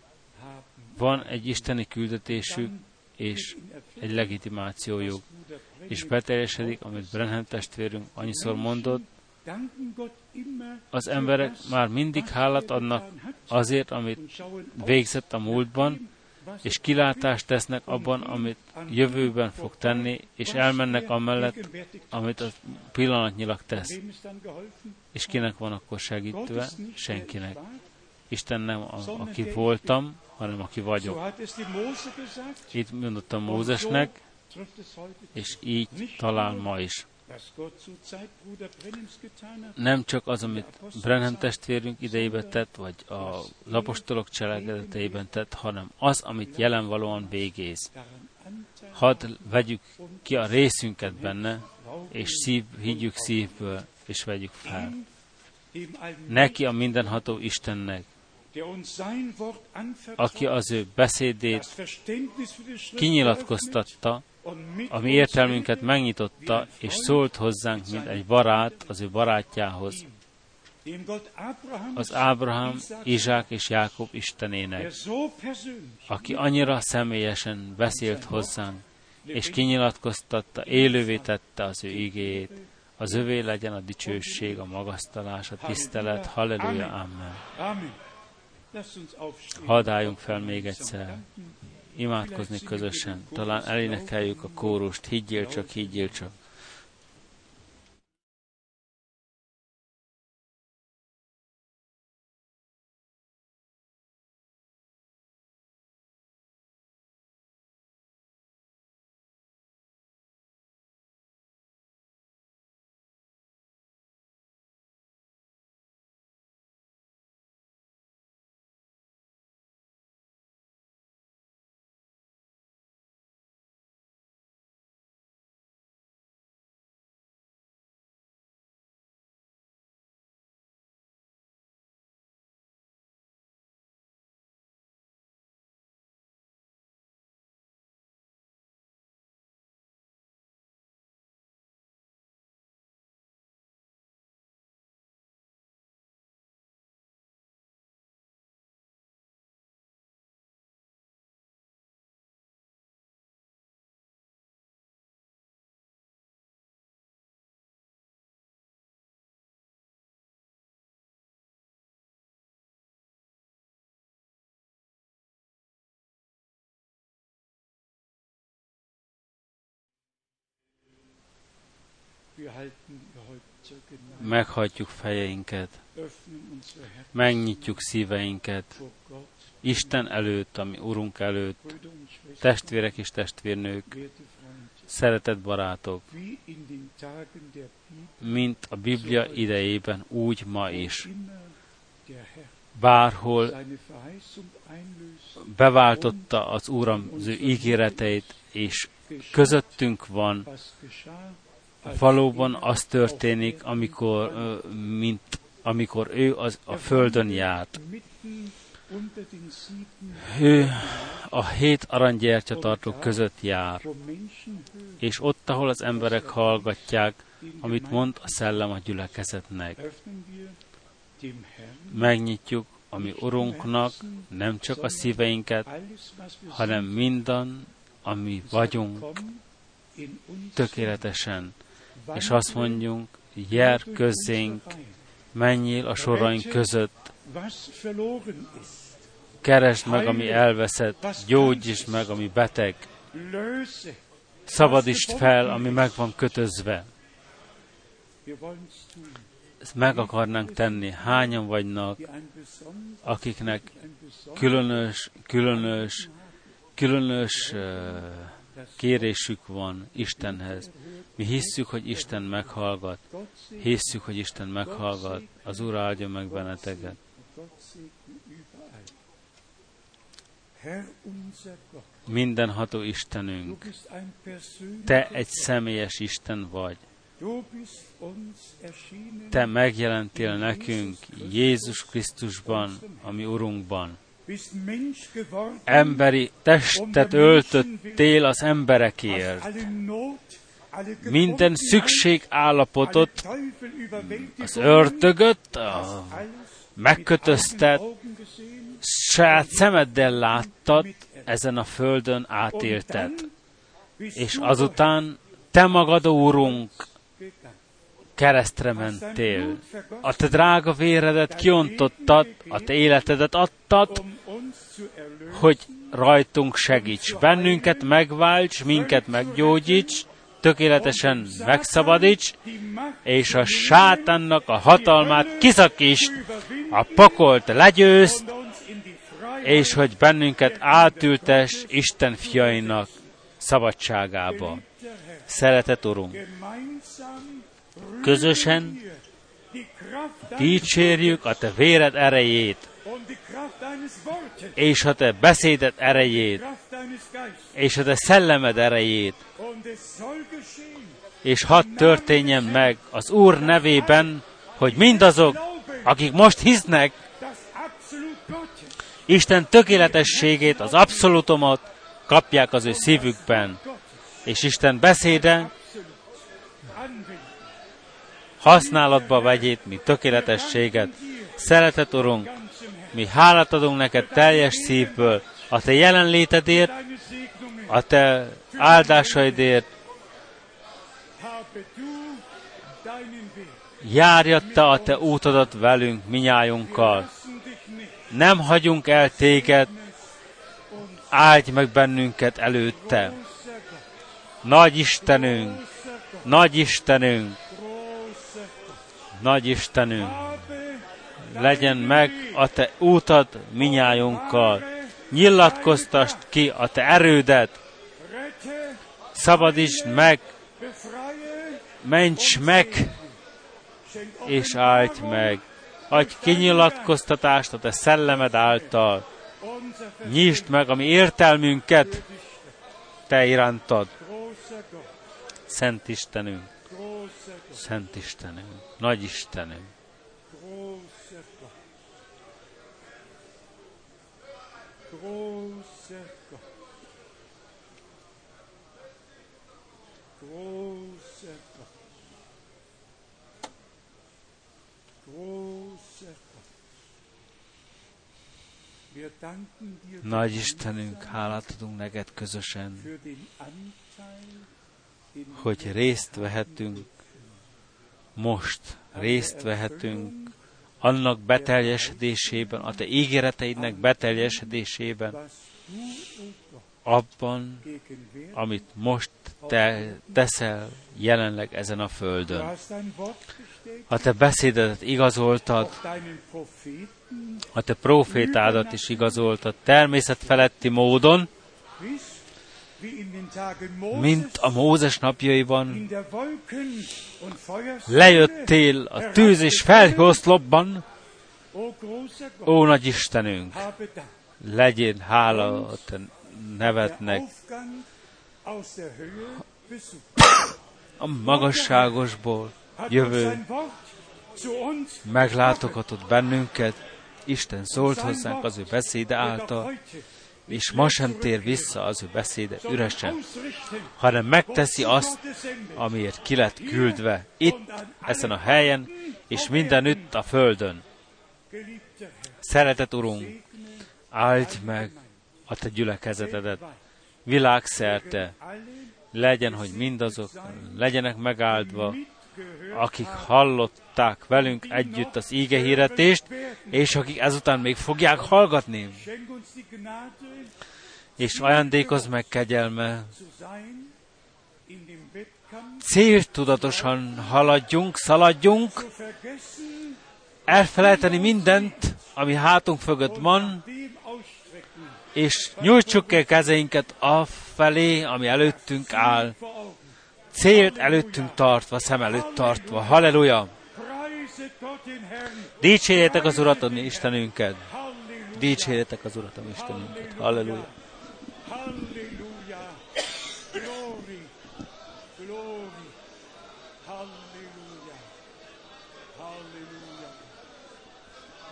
van egy isteni küldetésük, és egy legitimációjuk, és beteljesedik, amit Brenham testvérünk annyiszor mondott, az emberek már mindig hálát adnak azért, amit végzett a múltban, és kilátást tesznek abban, amit jövőben fog tenni, és elmennek amellett, amit a pillanatnyilag tesz. És kinek van akkor segítve? Senkinek. Isten nem a, aki voltam, hanem aki vagyok. Itt mondottam Mózesnek, és így talál ma is. Nem csak az, amit Brenham testvérünk idejében tett, vagy a apostolok cselekedeteiben tett, hanem az, amit jelenvalóan végéz. Hadd vegyük ki a részünket benne, és szív, higgyük szívből, és vegyük fel. Neki a mindenható Istennek, aki az ő beszédét kinyilatkoztatta, a mi értelmünket megnyitotta, és szólt hozzánk, mint egy barát az ő barátjához, az Ábrahám, Izsák és Jákob Istenének, aki annyira személyesen beszélt hozzánk, és kinyilatkoztatta, élővé tette az ő igéjét, az övé legyen a dicsőség, a magasztalás, a tisztelet. Halleluja, Amen. Hadd álljunk fel még egyszer imádkozni közösen. Talán elénekeljük a kórust, higgyél csak, higgyél csak. Meghajtjuk fejeinket, megnyitjuk szíveinket. Isten előtt, ami Urunk előtt, testvérek és testvérnők, szeretett barátok, mint a Biblia idejében, úgy ma is. Bárhol beváltotta az Úram az ő ígéreteit, és közöttünk van, valóban az történik, amikor, mint amikor ő az, a földön járt. Ő a hét aranygyertyatartók között jár, és ott, ahol az emberek hallgatják, amit mond a szellem a gyülekezetnek. Megnyitjuk a mi Urunknak nem csak a szíveinket, hanem mindan, ami vagyunk, tökéletesen. És azt mondjunk, jár közénk, menjél a soraink között, keresd meg, ami elveszett, gyógyítsd meg, ami beteg, szabadítsd fel, ami meg van kötözve. Ezt meg akarnánk tenni. Hányan vagynak, akiknek különös, különös, különös kérésük van Istenhez. Mi hisszük, hogy Isten meghallgat. Hisszük, hogy Isten meghallgat. Az Úr áldja meg benneteket. Mindenható Istenünk, Te egy személyes Isten vagy. Te megjelentél nekünk Jézus Krisztusban, ami Urunkban. Emberi testet öltöttél az emberekért. Minden szükség állapotot, az ördögöt, a megkötöztet, saját szemeddel láttad, ezen a földön átélted. És azután te magad, Úrunk, keresztre mentél. A te drága véredet kiontottad, a te életedet adtad, hogy rajtunk segíts. Bennünket megválts, minket meggyógyíts, tökéletesen megszabadíts, és a sátánnak a hatalmát kiszakítsd, a pokolt legyőzt, és hogy bennünket átültes Isten fiainak szabadságába. Szeretet Urunk, közösen dicsérjük a Te véred erejét, és a Te beszédet erejét, és a Te szellemed erejét, és hadd történjen meg az Úr nevében, hogy mindazok, akik most hisznek, Isten tökéletességét, az abszolutumot kapják az ő szívükben, és Isten beszéde használatba vegyét, mi tökéletességet. Szeretet, Urunk, mi hálát adunk neked teljes szívből, a te jelenlétedért, a te áldásaidért. Járja te a te útodat velünk, minnyájunkkal. Nem hagyunk el téged, áldj meg bennünket előtte. Nagy Istenünk, nagy Istenünk, nagy Istenünk, legyen meg a te útad minnyájunkkal, nyilatkoztasd ki a te erődet, szabadítsd meg, ments meg, és áldj meg. Adj kinyilatkoztatást a te szellemed által. Nyisd meg a mi értelmünket, te irántad. Szent Istenünk, Szent Istenünk, Nagy Istenünk. Großer Gott. Großer Gott. Großer Nagy Istenünk, hálát adunk neked közösen, hogy részt vehetünk, most részt vehetünk annak beteljesedésében, a te ígéreteidnek beteljesedésében, abban, amit most te teszel jelenleg ezen a földön. Ha te beszédedet igazoltad, ha te profétádat is igazoltad természetfeletti módon, mint a Mózes napjaiban, lejöttél a tűz és felhőoszlopban, ó nagy Istenünk, legyen hála a te nevetnek, a magasságosból jövő meglátogatott bennünket, Isten szólt hozzánk az ő beszéde által, és ma sem tér vissza az ő beszéde üresen, hanem megteszi azt, amiért ki lett küldve, itt, ezen a helyen, és mindenütt a földön. Szeretet Urunk, áldj meg a Te gyülekezetedet világszerte, legyen, hogy mindazok legyenek megáldva, akik hallották velünk együtt az ígehiretést, és akik ezután még fogják hallgatni. És ajándékoz meg kegyelme. Céltudatosan haladjunk, szaladjunk, elfelejteni mindent, ami hátunk mögött van, és nyújtsuk el kezeinket afelé, ami előttünk áll, célt előttünk tartva, szem előtt tartva. Halleluja! Dicsérjétek az Urat, a Istenünket! Dicsérjétek az Urat, a Istenünket! Halleluja!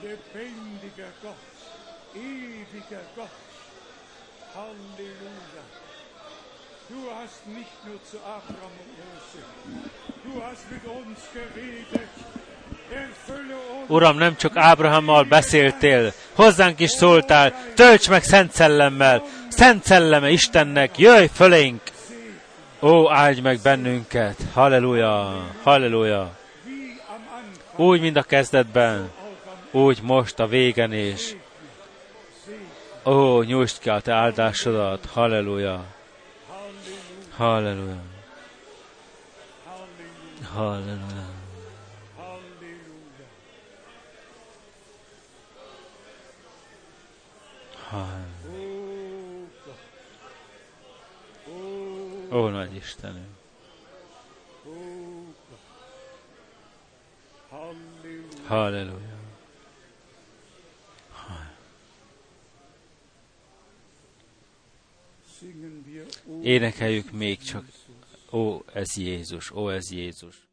Lebendiger Gott! Ewiger Gott! Halleluja! Du hast nicht nur zu Abraham und Mose, du hast mit uns geredet. Uram, nem csak Ábrahammal beszéltél, hozzánk is szóltál, tölts meg Szent Szellemmel, Szent Szelleme Istennek, jöjj fölénk! Ó, áldj meg bennünket! Halleluja! Halleluja! Úgy, mint a kezdetben, úgy most a végen is. Ó, nyújtsd ki a te áldásodat! Halleluja! Halleluja. Halleluja. Ó, nagy Istenünk! Halleluja! Énekeljük még csak, ó, ez Jézus, ó, ez Jézus.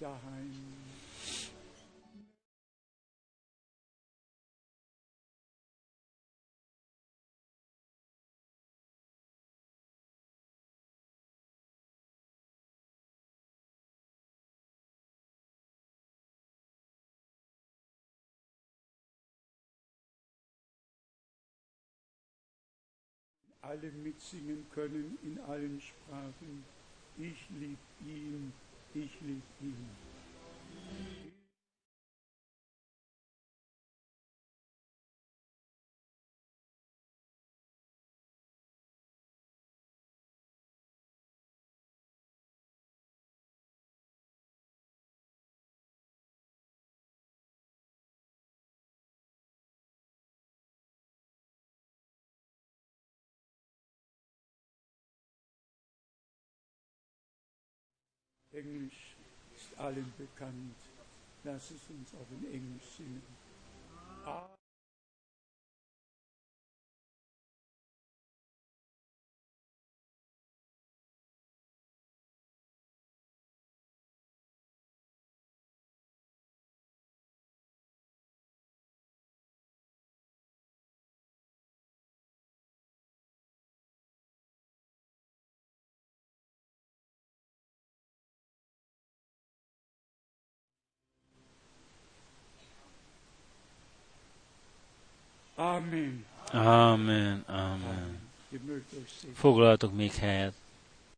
Daheim. alle mitsingen können in allen Sprachen. Ich lieb ihn, тысяч листьев. Englisch ist allen bekannt. Lass es uns auch in Englisch singen. Amen. Amen, amen. Foglaltok még helyet.